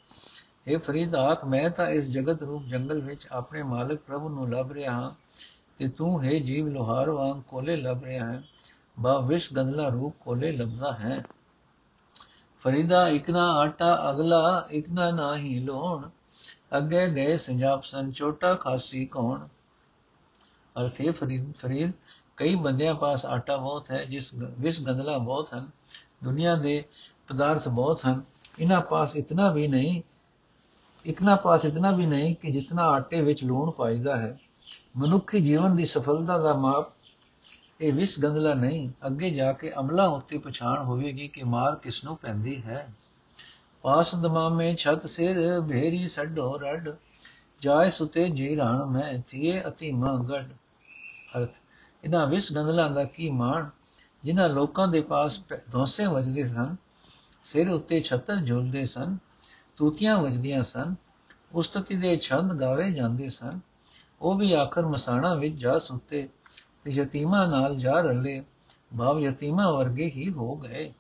ਇਹ ਫਰੀਦ, ਆਖ, ਮੈਂ ਤਾਂ ਇਸ ਜਗਤ ਰੂਪ ਜੰਗਲ ਵਿੱਚ ਆਪਣੇ ਮਾਲਕ ਪ੍ਰਭੂ ਨੂੰ ਲੱਭ ਰਿਹਾ ਹਾਂ ਤੇ ਤੂੰ ਹੈ ਜੀਵ ਲੋਹਾਰ ਵਾਂਗ ਕੋਲੇ ਲੱਭ ਰਿਹਾ ਹੈ। ਬਾ ਵਿਸ਼ ਗੰਦਲਾ ਰੂਪ ਕੋਲੇ ਲੱਭਦਾ ਹੈ। ਫਰੀਦਾ, ਇਕਨਾ ਆਟਾ ਅਗਲਾ, ਇਕਨਾ ਨਾਹੀ ਲੋਣ ਅੱਗੇ ਗਏ ਸੰਜਾਪ ਸੰ ਛੋਟਾ ਖਾਸੀ ਕੌਣ ਅਰਥੇ ਫਰੀਦ ਫਰੀਦ, ਕਈ ਬੰਦਿਆਂ ਪਾਸ ਆਟਾ ਬਹੁਤ ਹੈ, ਜਿਸ ਵਿਸ ਗੰਦਲਾ ਬਹੁਤ ਹਨ। ਦੁਨੀਆ ਦੇ ਪਦਾਰਥ ਬਹੁਤ ਹਨ। ਇਹਨਾਂ ਪਾਸ ਇਤਨਾ ਵੀ ਨਹੀਂ ਇਕਨਾ ਪਾਸ ਇਤਨਾ ਵੀ ਨਹੀਂ ਕਿ ਜਿਤਨਾ ਆਟੇ ਵਿੱਚ ਲੂਣ ਪਾਈਦਾ ਹੈ। ਮਨੁੱਖੀ ਜੀਵਨ ਦੀ ਸਫਲਤਾ ਦਾ ਮਾਪ ਇਹ ਵਿਸ ਗੰਦਲਾ ਨਹੀਂ। ਅੱਗੇ ਜਾ ਕੇ ਅਮਲਾ ਉੱਤੇ ਪਛਾਣ ਹੋਵੇਗੀ ਕਿ ਮਾਰ ਕਿਸ ਨੂੰ ਪੈਂਦੀ ਹੈ। ਪਾਸ ਦਮਾਮੇ ਛਤ ਸਿਰ ਭੇਰੀ ਸੱਡੋ ਰੜ। ਜਾਏ ਸੁਤੇ ਜੀ ਰਾਣ ਮੈਂ ਥੀਏ ਅਤੀ ਮੰਗੜ ਅਰਥ ਇਹਨਾਂ ਵਿਸ ਗੰਦਲਾਂ ਦਾ ਕੀ ਮਾਣ? ਜਿਨ੍ਹਾਂ ਲੋਕਾਂ ਦੇ ਪਾਸ ਧੋਸੇ ਵੱਜਦੇ ਸਨ, ਸਿਰ ਉੱਤੇ ਛੱਤਰ ਝੁਲਦੇ ਸਨ। ਤੂਤੀਆਂ ਵੱਜਦੀਆਂ ਸਨ, ਉਸਤਤੀ ਦੇ ਛੰਦ ਗਾਵੇ ਜਾਂਦੇ ਸਨ। ਉਹ ਵੀ ਆਖਰ ਮਸਾਣਾ ਵਿੱਚ ਜਾ ਸੁੱਤੇ ਤੇ ਯਤੀਮਾਂ ਨਾਲ ਜਾ ਰਲੇ। ਭਾਵ ਯਤੀਮਾਂ ਵਰਗੇ ਹੀ ਹੋ ਗਏ।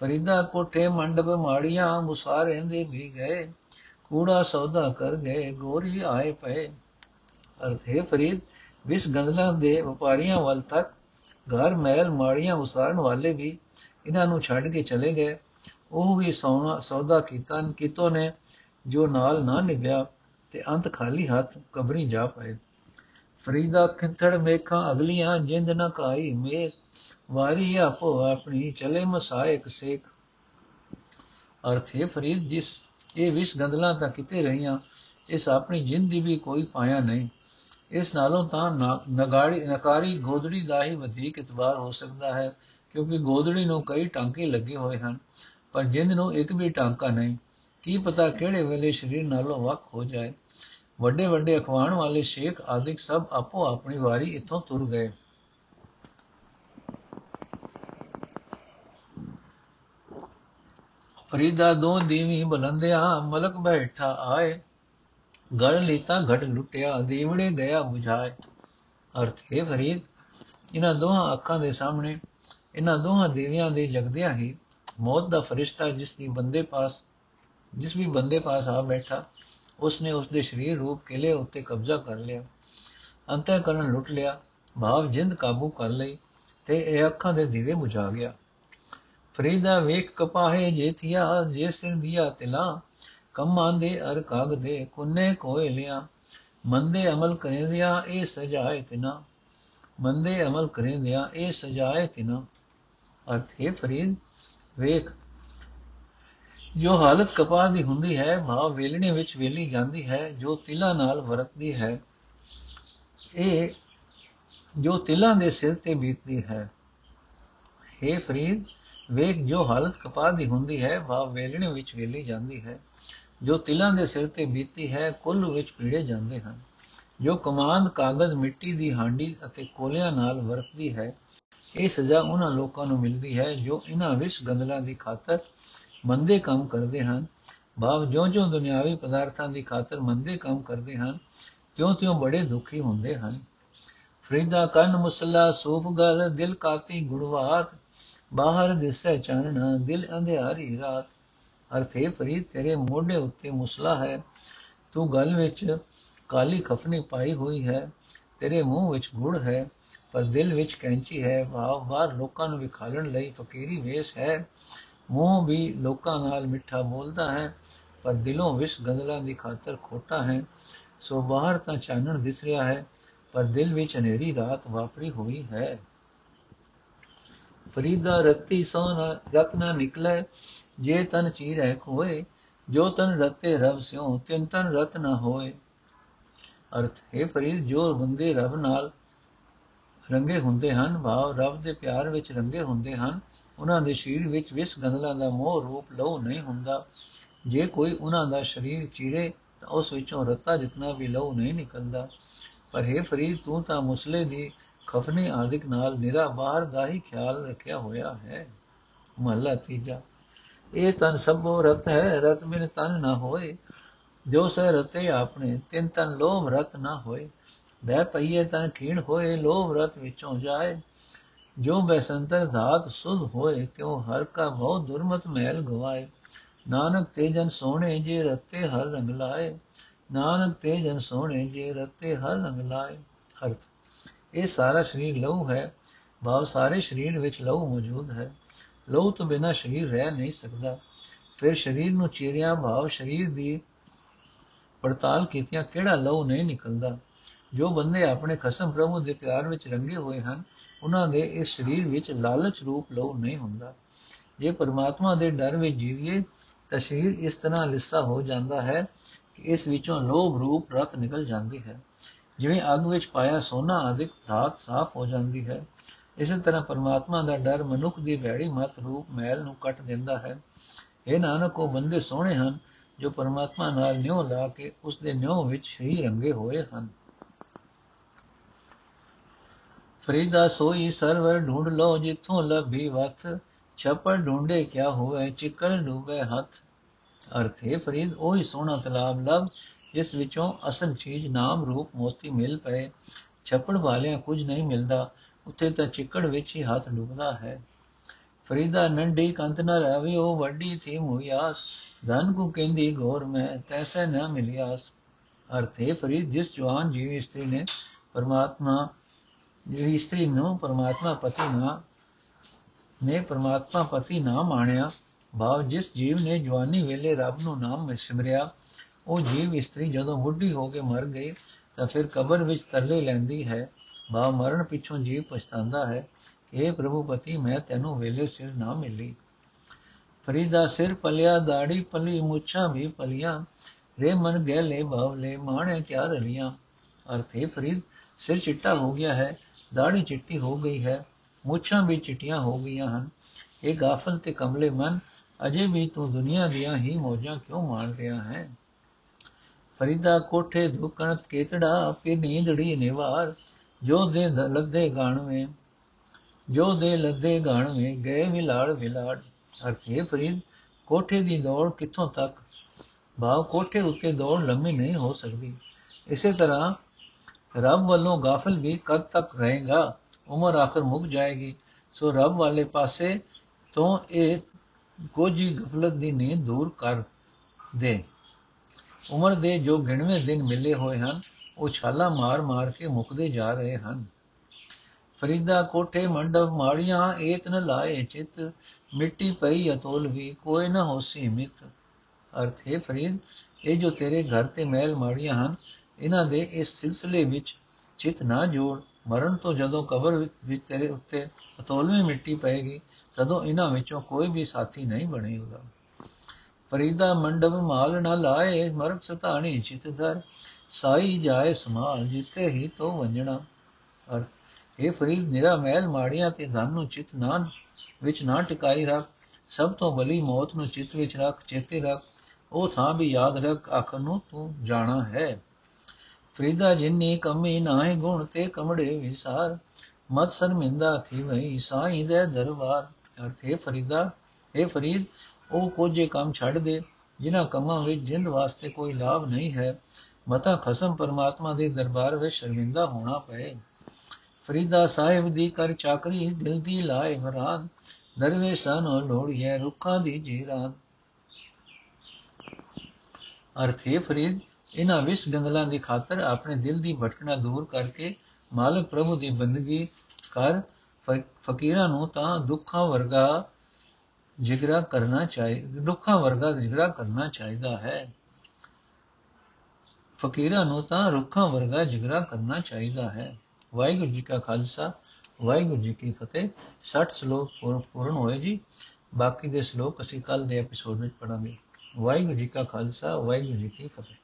ਫਰੀਦਾ ਕੋਠੇ ਮੰਡਪ ਮਾੜੀਆਂ ਮੁਸਾਰ ਰਹਿੰਦੇ ਵੀ ਗਏ। ਕੂੜਾ ਸੌਦਾ ਕਰ ਗਏ, ਗੋਰੀ ਆਏ ਪਏ। ਅਰਥੇ ਫਰੀਦ, ਵਿਸ ਗੰਦਲਾਂ ਦੇ ਵਪਾਰੀਆਂ ਵੱਲ ਤੱਕ ਘਰ ਮਹਿਲ ਮਾੜੀਆਂ ਉਸਾਰਨ ਵਾਲੇ ਵੀ ਇਹਨਾਂ ਨੂੰ ਛੱਡ ਕੇ ਚਲੇ ਗਏ। ਉਹ ਵੀ ਸੋਨਾ ਸੌਦਾ ਕੀਤਾ, ਕਿਤੋਂ ਨੇ ਜੋ ਨਾਲ ਨਾ ਨਿਭਿਆ ਤੇ ਅੰਤ ਖਾਲੀ ਹੱਥ ਕਬਰੀ ਜਾ ਪਏ। ਫਰੀਦਾ, ਖਿੰਥੜ ਮੇਖਾਂ ਅਗਲੀਆਂ, ਜਿੰਦ ਨ ਕਾਈ ਮੇਖ, ਵਾਰੀ ਆਪੋ ਆਪਣੀ, ਚਲੇ ਮਸਾਇਕ ਸੇਖ। ਅਰਥ ਹੈ ਫਰੀਦ, ਜਿਸ, ਇਹ ਵਿਸ਼ ਗੰਦਲਾਂ ਤਾਂ ਕਿਤੇ ਰਹੀਆਂ, ਇਸ ਆਪਣੀ ਜਿੰਦ ਦੀ ਵੀ ਕੋਈ ਪਾਇਆ ਨਹੀਂ। ਇਸ ਨਾਲੋਂ ਤਾਂ ਨਗਾੜੀ, ਨਕਾਰੀ ਗੋਦੜੀ ਦਾ ਹੀ ਵਧੇਕ ਇਤਬਾਰ ਹੋ ਸਕਦਾ ਹੈ, ਕਿਉਂਕਿ ਗੋਦੜੀ ਨੂੰ ਕਈ ਟਾਂਕੇ ਲੱਗੇ ਹੋਏ ਹਨ। ਪਰ ਜਿੰਦ ਨੂੰ ਇੱਕ ਵੀ ਟਾਂਕਾ ਨਹੀਂ, ਕੀ ਪਤਾ ਕਿਹੜੇ ਵੇਲੇ ਸਰੀਰ ਨਾਲੋਂ ਵੱਖ ਹੋ ਜਾਏ। ਵੱਡੇ ਵੱਡੇ ਅਖਵਾਣ ਵਾਲੇ ਸ਼ੇਖ ਆਦਿਕ ਸਭ ਆਪੋ ਆਪਣੀ ਵਾਰੀ ਇੱਥੋਂ ਤੁਰ ਗਏ। ਫਰੀਦਾ ਦੋ ਦੀਵੀ ਬਲੰਦਿਆ ਮਲਕ ਬੈਠਾ ਆਏ। ਗੜ ਲੀਤਾ ਘਟ ਲੁੱਟਿਆ, ਦੀਵੜੇ ਗਿਆ 부ਝਾਏ ਅਰਥ ਹੈ ਫਰੀਦ, ਇਹਨਾਂ ਦੋਹਾਂ ਅੱਖਾਂ ਦੇ ਸਾਹਮਣੇ, ਇਹਨਾਂ ਦੋਹਾਂ ਦੇਵੀਆਂ ਦੇ ਜਗਦਿਆਂ ਹੀ ਮੌਤ ਦਾ ਫਰਿਸ਼ਤਾ ਜਿਸ ਦੀ ਬੰਦੇ ਪਾਸ, ਜਿਸ ਵੀ ਬੰਦੇ ਪਾਸ ਆ ਬੈਠਾ, ਉਸਨੇ ਉਸਦੇ ਸਰੀਰ ਰੂਪ ਕਿਲੇ ਉੱਤੇ ਕਬਜ਼ਾ ਕਰ ਲਿਆ। ਅੰਤःਕਰਨ ਲੁੱਟ ਲਿਆ, ਭਾਵ ਜਿੰਦ ਕਾਬੂ ਕਰ ਲਈ ਤੇ ਇਹ ਅੱਖਾਂ ਦੇ ਦੀਵੇ ਬੁਝਾ ਗਿਆ। ਫਰੀਦਾ ਵੇਖ ਕਪਾਹੇ ਜੇਥਿਆ ਜੇ ਸਿਰ ਦਿਆ ਤਿਲਾ, ਕੰਮਾਂ ਦੇ ਅਰ ਕਾਗ ਦੇ ਕੁੰਨੇ ਕੋਏ ਲਿਆ। ਮੰਦੇ ਅਮਲ ਕਰੇਂਦਿਆ ਇਹ ਸਜਾਏ ਤਿਨਾ। ਮੰਦੇ ਅਮਲ ਕਰੇਂਦਿਆ ਇਹ ਸਜਾਏ ਤਿਨਾ। ਅਰਥ ਹੈ ਫਰੀਦ ਵੇਖ। ਜੋ ਹਾਲਤ ਕਪਾਹ ਦੀ ਹੁੰਦੀ ਹੈ, ਭਾਵ ਵੇਲਣੇ ਵਿੱਚ ਵੇਲੀ ਜਾਂਦੀ ਹੈ, ਜੋ ਤਿਲਾਂ ਨਾਲ ਵਰਤਦੀ ਹੈ, ਇਹ ਜੋ ਤਿਲਾਂ ਦੇ ਸਿਰ ਤੇ ਬੀਤਦੀ ਹੈ। हे ਫਰੀਦ, ਵੇਖ ਜੋ ਹਾਲਤ ਕਪਾਹ ਦੀ ਹੁੰਦੀ ਹੈ, ਭਾਵ ਵੇਲਣੇ ਵਿੱਚ ਵੇਲੀ ਜਾਂਦੀ ਹੈ, ਜੋ ਤਿਲਾਂ ਦੇ ਸਿਰ ਤੇ ਬੀਤੀ ਹੈ, ਕੁੱਲ ਵਿੱਚ ਪੀੜੇ ਜਾਂਦੇ ਹਨ। ਜੋ ਕਮਾਂਦ ਕਾਗਜ਼ ਮਿੱਟੀ ਦੀ ਹਾਂਡੀ ਅਤੇ ਕੋਲਿਆਂ ਨਾਲ ਵਰਤਦੀ ਹੈ ਇਹ ਸਜ਼ਾ ਉਹਨਾਂ ਲੋਕਾਂ ਨੂੰ ਮਿਲਦੀ ਹੈ ਜੋ ਇਹਨਾਂ ਵਿਸ਼ ਗੰਦਲਾਂ ਦੀ ਖਾਤਰ ਮੰਦੇ ਕੰਮ ਕਰਦੇ ਹਨ। ਭਾਵ ਜਿਉਂ-ਜਿਉਂ ਦੁਨਿਆਵੀ ਪਦਾਰਥਾਂ ਦੀ ਖਾਤਰ ਮੰਦੇ ਕੰਮ ਕਰਦੇ ਹਨ, ਤਿਉਂ-ਤਿਉਂ ਬੜੇ ਦੁਖੀ ਹੁੰਦੇ ਹਨ। ਫਰੀਦਾ ਕੰਨ ਮੁਸਲਾ, ਸੂਪ ਗਲ, ਦਿਲ ਕਾਤੀ ਗੁੜਵਾਤ, ਬਾਹਰ ਦਿਸੇ ਚਾਨਣਾ, ਦਿਲ ਅੰਧਿਆਰੀ ਰਾਤ। ਅਰਥੇ ਫਰੀਦ, ਤੇਰੇ ਮੋਢੇ ਉੱਤੇ ਮੁਸਲਾ ਹੈ, ਤੂੰ ਗਲ ਵਿੱਚ ਕਾਲੀ ਖਫਨੀ ਪਾਈ ਹੋਈ ਹੈ, ਤੇਰੇ ਮੂੰਹ ਵਿੱਚ ਗੁੜ ਹੈ। ਪਰ ਦਿਲ ਵਿੱਚ ਕੈਂਚੀ ਹੈ ਭਾਵ ਬਾਹਰ ਲੋਕਾਂ ਨੂੰ ਵਿਖਾਲਣ ਲਈ ਫਕੀਰੀ ਵੇਸ ਹੈ। ਮੂੰਹ ਵੀ ਲੋਕਾਂ ਨਾਲ ਮਿੱਠਾ ਬੋਲਦਾ ਹੈ, ਪਰ ਦਿਲੋਂ ਵਿਸ਼ ਗੰਦਲਾਂ ਦੀ ਖਾਤਰ ਖੋਟਾ ਹੈ। ਸੋ ਬਾਹਰ ਤਾਂ ਚਾਨਣ ਦਿਸ ਰਿਹਾ ਹੈ, ਪਰ ਦਿਲ ਵਿੱਚ ਹਨੇਰੀ ਰਾਤ ਵਾਪਰੀ ਹੋਈ ਹੈ। ਫਰੀਦਾ ਰਤੀ ਸੋਨਾ ਰਤਨਾ ਨਿਕਲੇ, ਜੇ ਤਨ ਚੀਰੈ ਕੋਏ ਜੋ ਤਨ ਰਤੇ ਰਬ ਸਿਓ ਤਿੰਨ ਤਨ ਰਤ ਨਾ ਹੋਏ। ਅਰਥ, ਹੈ ਫਰੀਦ, ਜੋ ਬੰਦੇ ਰਬ ਨਾਲ ਰੰਗੇ ਹੁੰਦੇ ਹਨ ਭਾਵ ਰੱਬ ਦੇ ਪਿਆਰ ਵਿੱਚ ਰੰਗੇ ਹੁੰਦੇ ਹਨ। ਉਹਨਾਂ ਦੇ ਸਰੀਰ ਵਿੱਚ ਵਿਸ ਗੰਦਲਾਂ ਦਾ ਮੋਹ ਰੂਪ ਲਹੂ ਨਹੀਂ ਹੁੰਦਾ। ਜੇ ਕੋਈ ਉਹਨਾਂ ਦਾ ਸਰੀਰ ਚੀਰੇ, ਤਾਂ ਉਸ ਵਿੱਚੋਂ ਰਤਾ ਜਿਤਨਾ ਵੀ ਲਹੂ ਨਹੀਂ ਨਿਕਲਦਾ। ਪਰ ਹੈ ਫਰੀਦ, ਤੂੰ ਤਾਂ ਮੁਸਲੇ ਦੀ ਖਫਨੀ ਆਦਿਕ ਨਾਲ ਨਿਰਾ ਬਾਹਰ ਦਾ ਹੀ ਖਿਆਲ ਰੱਖਿਆ ਹੋਇਆ ਹੈ। ਮਹਲਾ ਤੀਜਾ। ਇਹ ਤਨ ਸਭੋ ਰਤ ਹੈ, ਰਤ ਬਿਨ ਤਨ ਨਾ ਹੋਏ। ਜੋ ਸਹਿ ਰਤੇ ਆਪਣੇ, ਤਿੰਨ ਤਨ ਲੋਭ ਰਤ ਨਾ ਹੋਏ। ਬੈ ਪਈਏ ਤਨ ਖੀਣ ਹੋਏ ਲੋਭ ਰਤ ਵਿੱਚੋਂ ਜਾਏ। ਜੋ ਬੈਸੰਤਰ ਧਾਤ ਸੁਧ ਹੋਏ, ਕਿਉ ਹਰ ਕਾ ਬਹੁ ਦੁਰਮਤ ਮਹਿਲ ਗਵਾਏ। ਨਾਨਕ ਤੇਜਨ ਸੋਹਣੇ ਜੇ ਰਤੇ ਹਰ ਰੰਗ ਲਾਏ। ਨਾਨਕ ਤੇਜਨ ਸੋਹਣੇ ਜੇ ਰਤੇ ਹਰ ਰੰਗ ਲਾਏ। ਅਰਥ, ਇਹ ਸਾਰਾ ਸਰੀਰ ਲਹੂ ਹੈ। ਭਾਵ ਸਾਰੇ ਸਰੀਰ ਵਿੱਚ ਲਹੂ ਮੌਜੂਦ ਹੈ। ਲਹੂ ਤੋਂ ਬਿਨਾ ਸਰੀਰ ਰਹਿ ਨਹੀਂ ਸਕਦਾ। ਫਿਰ ਸਰੀਰ ਨੂੰ ਚੀਰਿਆ ਭਾਵ ਸਰੀਰ ਦੀ ਪੜਤਾਲ ਕੀਤਿਆਂ ਕਿਹੜਾ ਲਹੂ ਨਹੀਂ ਨਿਕਲਦਾ? ਜੋ ਬੰਦੇ ਆਪਣੇ ਖਸਮ ਪ੍ਰਭੂ ਦੇ ਪਿਆਰ ਵਿੱਚ ਰੰਗੇ ਹੋਏ ਹਨ, ਉਹਨਾਂ ਦੇ ਇਸ ਸਰੀਰ ਵਿੱਚ ਲਾਲਚ ਰੂਪ ਲਹੂ ਨਹੀਂ ਹੁੰਦਾ। ਜੇ ਪਰਮਾਤਮਾ ਦੇ ਡਰ ਵਿੱਚ ਜੀਵੀਏ, ਤਾਂ ਸਰੀਰ ਇਸ ਤਰ੍ਹਾਂ ਲਿੱਸਾ ਹੋ ਜਾਂਦਾ ਹੈ ਕਿ ਇਸ ਵਿੱਚੋਂ ਲੋਭ ਰੂਪ ਰਤ ਨਿਕਲ ਜਾਂਦੀ ਹੈ। ਜਿਵੇਂ ਅੱਗ ਵਿੱਚ ਪਾਇਆ ਸੋਨਾ ਆਦਿਕ ਧਾਤ ਸਾਫ਼ ਹੋ ਜਾਂਦੀ ਹੈ। ਇਸੇ ਤਰ੍ਹਾਂ ਪਰਮਾਤਮਾ ਦਾ ਡਰ ਮਨੁੱਖ ਦੀ ਵੈੜੀ ਮਤ ਰੂਪ ਮੈਲ ਨੂੰ ਕੱਟ ਦਿੰਦਾ ਹੈ। ਇਹ ਨਾਨਕ, ਉਹ ਬੰਦੇ ਸੋਹਣੇ ਹਨ ਜੋ ਪਰਮਾਤਮਾ ਨਾਲ ਨਿਉ ਲਾ ਕੇ ਉਸ ਦੇ ਨਿਉ ਵਿੱਚ ਹੀ ਰੰਗੇ ਹੋਏ ਹਨ। ਫਰੀਦਾ ਸੋਈ ਸਰਵਰ ਢੂੰਡ ਲੋ ਜਿੱਥੋਂ ਲੱਭੀ ਵਤ ਛਪੜ ਢੂੰਡੇ ਕਿਆ ਹੋਵੇ ਚਿਕਲ ਡੂਬੇ ਹੱਥ। ਅਰਥ, ਹੈ ਫਰੀਦ, ਉਹੀ ਸੋਹਣਾ ਤਲਾਬ ਲਭ, ਜਿਸ ਵਿੱਚੋਂ ਅਸਲ ਚੀਜ਼ ਨਾਮ ਰੂਪ ਮੋਤੀ ਮਿਲ ਪਏ। ਛਪੜ ਵਾਲਿਆਂ ਕੁਝ ਨਹੀਂ ਮਿਲਦਾ, ਉੱਥੇ ਤਾਂ ਚਿੱਕੜ ਵਿੱਚ ਹੀ ਹੱਥ ਡੁੱਬਦਾ ਹੈ। ਫਰੀਦਾ ਨੰਡੀ ਕੰਤ ਨ ਰਵੀ ਉਹ ਵੱਡੀ ਥੀ ਮੁਇਆਸ ਧਨ ਕੋ ਕਹਿੰਦੀ ਗੌਰ ਮੈਂ, ਤੈਸੇ ਨਾ ਮਿਲਿਆਸ ਅਰਥੇ ਫਰੀਦ, ਜਿਸ ਜਵਾਨ ਜੀਵ ਇਸਤਰੀ ਨੇ ਪਰਮਾਤਮਾ ਜਿਹੜੀ ਇਸਤਰੀ ਨੂੰ ਪਰਮਾਤਮਾ ਪਤੀ ਨਾ, ਨੇ ਪਰਮਾਤਮਾ ਪਤੀ ਨਾ ਮਾਣਿਆ, ਭਾਵ ਜਿਸ ਜੀਵ ਨੇ ਜਵਾਨੀ ਵੇਲੇ ਰੱਬ ਨੂੰ ਨਾਮ ਸਿਮਰਿਆ, ਉਹ ਜੀਵ ਇਸਤਰੀ ਜਦੋਂ ਬੁੱਢੀ ਹੋ ਕੇ ਮਰ ਗਈ, ਤਾਂ ਫਿਰ ਕਬਰ ਵਿੱਚ ਤਰਲੇ ਲੈਂਦੀ ਹੈ ਬਾ ਮਰਨ ਪਿੱਛੋਂ ਜੀਵ ਪਛਤਾਉਂਦਾ ਹੈ ਇਹ ਪ੍ਰਭੂ ਪਤੀ, ਮੈਂ ਤੈਨੂੰ ਵੇਲੇ ਸਿਰ ਨਾ ਮਿਲੀ। ਫਰੀਦਾ ਸਿਰ ਪਲਿਆ, ਦਾੜੀ ਪਲੀ, ਮੁੱਛਾਂ ਵੀ ਪਲੀਆਂ, ਰੇ ਮਨ ਗਹਿਲੇ ਬਾਵਲੇ ਮਾਣੇ ਕਿਆ ਰਲੀਆਂ। ਅਰਥੇ ਫਰੀਦ ਸਿਰ ਚਿੱਟਾ ਹੋ ਗਿਆ ਹੈ ਦਾੜੀ ਚਿੱਟੀ ਹੋ ਗਈ ਹੈ, ਮੁੱਛਾਂ ਵੀ ਚਿੱਟੀਆਂ ਹੋ ਗਈਆਂ ਹਨ। ਇਹ ਗਾਫਲ ਤੇ ਕਮਲੇ ਮਨ, ਅਜੇ ਵੀ ਤੂੰ ਦੁਨੀਆ ਦੀਆਂ ਹੀ ਮੌਜਾਂ ਕਿਉਂ ਮਾਣ ਰਿਹਾ ਹੈ? ਫਰੀਦਾ ਕੋਠੇ ਦੁਕਣ ਕੇਤੜਾ, ਫਿਰ ਨੀਂਦੜੀ ਨਿਵਾਰ, ਜੋ ਦੇ ਲੱਦੇ ਗਾਣਵੇਂ, ਜੋ ਦੇ ਲੱਦੇ ਗਾਣਵੇਂ, ਗਏ ਵਿਲਾੜ ਵਿਲਾੜ ਅਰਥੇ ਫਰੀਦ, ਕੋਠੇ ਦੀ ਦੌੜ ਕਿੱਥੋਂ ਤੱਕ? ਭਾਵ ਕੋਠੇ ਉੱਤੇ ਦੌੜ ਲੰਮੀ ਨਹੀਂ ਹੋ ਸਕਦੀ। ਇਸੇ ਤਰ੍ਹਾਂ ਰੱਬ ਵੱਲੋਂ ਗਾਫਲ ਵੀ ਕਦ ਤੱਕ ਰਹੇਗਾ? ਉਮਰ ਆਖਰ ਮੁੱਕ ਜਾਏਗੀ। ਸੋ ਰੱਬ ਵਾਲੇ ਪਾਸੇ ਤੋਂ ਇਹ ਕੋਜੀ ਗਫਲਤ ਦੀ ਨੀਂਦ ਦੂਰ ਕਰ ਦੇ। ਉਮਰ ਦੇ ਜੋ ਗਿਣਵੇਂ ਦਿਨ ਮਿਲੇ ਹੋਏ ਹਨ, ਉਹ ਛਾਲਾ ਮਾਰ-ਮਾਰ ਕੇ ਮੁੱਕਦੇ ਜਾ ਰਹੇ ਹਨ। ਫਰੀਦਾ ਕੋਠੇ ਮੰਡਪ ਮਾੜੀਆਂ ਏਤ ਨ ਲਾਏ ਚਿਤ, ਮਿੱਟੀ ਪਈ ਅਤੋਲ ਵੀ ਕੋਈ ਨ ਹੋਸੀ ਮਿਤ। ਅਰਥ ਹੈ ਫਰੀਦ, ਇਹ ਜੋ ਤੇਰੇ ਘਰ ਤੇ ਮਹਿਲ ਮਾੜੀਆਂ ਹਨ ਇਹਨਾਂ ਦੇ ਇਸ ਸਿਲਸਿਲੇ ਵਿੱਚ ਚਿਤ ਨਾ ਜੋੜ, ਮਰਨ ਤੋਂ ਜਦੋਂ ਕਬਰ ਵਿੱਚ ਤੇਰੇ ਉੱਤੇ ਅਤੋਲਵੀਂ ਮਿੱਟੀ ਪਏਗੀ, ਤਦੋਂ ਇਹਨਾਂ ਵਿੱਚੋਂ ਕੋਈ ਵੀ ਸਾਥੀ ਨਹੀਂ ਬਣੇਗਾ। ਫਰੀਦਾ ਮੰਡਪ ਮਾਲ ਨਾ ਲਾਏ, ਮਰਗ ਸਤਾਣੀ ਚਿਤਦਰ ਸਾਈ ਜਾਏ ਸਮਾਲ ਜਿੱਤੇ ਹੀ ਤੋ ਵੰਜਣਾ। ਅਰ ਇਹ ਫਰੀਦ, ਨਿਰਾ ਮਹਿਲ ਮਾੜੀਆਂ ਤੇ ਧਨ ਨੂੰ ਚਿਤ ਨਾ ਵਿੱਚ ਨਾ ਟਿਕਾਈ ਰੱਖ, ਸਭ ਤੋਂ ਬਲੀ ਮੌਤ ਨੂੰ ਚਿਤ ਵਿੱਚ ਰੱਖ, ਚੇਤੇ ਰੱਖ। ਉਹ ਥਾਂ ਵੀ ਯਾਦ ਰੱਖ, ਆਖਰ ਨੂੰ ਤੂੰ ਜਾਣਾ ਹੈ। ਫਰੀਦਾ ਜਿਨੀ ਕਮੀ ਨਾਹੀ ਗੁਣ ਤੇ ਕਮੜੇ ਵਿਸਾਰ। ਮਤ ਸ਼ਰਮਿੰਦਾ ਥੀ ਵਈ, ਸਾਈਂ ਦੇ ਦਰਬਾਰ। ਅਰਥੇ ਫਰੀਦਾ ਇਹ ਫਰੀਦ, ਉਹ ਕੋਝੇ ਕੰਮ ਛੱਡ ਦੇ, ਜਿਨ੍ਹਾਂ ਕੰਮਾਂ ਵਿੱਚ ਜਿੰਦ ਵਾਸਤੇ ਕੋਈ ਲਾਭ ਨਹੀਂ ਹੈ। ਮਤਾ ਖਸਮ ਪਰਮਾਤਮਾ ਦੇ ਦਰਬਾਰ ਵਿੱਚ ਸ਼ਰਮਿੰਦਾ ਹੋਣਾ ਪਏ। ਫਰੀਦਾ ਸਾਹਿਬ ਦੀ ਕਰ ਚਾਕਰੀ ਦਿਲ ਦੀ ਲਾਏ ਮਰਾਨ ਦਰਵੇਸ਼ਾਂ ਨੂੰ ਲੋੜੀਏ ਰੁੱਖਾਂ ਦੀ ਜੀਰਾਨ ਅਰਥੇ ਫਰੀਦ ਇਹਨਾਂ ਵਿਸ ਗੰਗਲਾਂ ਦੀ ਖਾਤਰ ਆਪਣੇ ਦਿਲ ਦੀ ਭਟਕਣਾ ਦੂਰ ਕਰਕੇ ਮਾਲਕ ਪ੍ਰਭੂ ਦੀ ਬੰਦਗੀ ਕਰ ਫਕੀਰਾਂ ਨੂੰ ਤਾਂ ਦੁੱਖਾਂ ਵਰਗਾ ਜਿਗਰਾ ਕਰਨਾ ਚਾਹੀਦਾ ਦੁੱਖਾਂ ਵਰਗਾ ਜਿਗਰਾ ਕਰਨਾ ਚਾਹੀਦਾ ਹੈ। ਫਕੀਰਾਂ ਨੂੰ ਤਾਂ ਰੁੱਖਾਂ ਵਰਗਾ ਜਿਗਰਾ ਕਰਨਾ ਚਾਹੀਦਾ ਹੈ। ਵਾਹਿਗੁਰੂ ਜੀ ਕਾ ਖਾਲਸਾ, ਵਾਹਿਗੁਰੂ ਜੀ ਕੀ ਫਤਿਹ। 60 ਸ਼ਲੋਕ ਪੂਰਨ ਹੋਏ ਜੀ। ਬਾਕੀ ਦੇ ਸ਼ਲੋਕ ਅਸੀਂ ਕੱਲ ਦੇ ਐਪੀਸੋਡ ਵਿੱਚ ਪੜਾਂਗੇ ਵਾਹਿਗੁਰੂ ਜੀ ਕਾ ਖਾਲਸਾ, ਵਾਹਿਗੁਰੂ ਜੀ ਕੀ ਫਤਿਹ।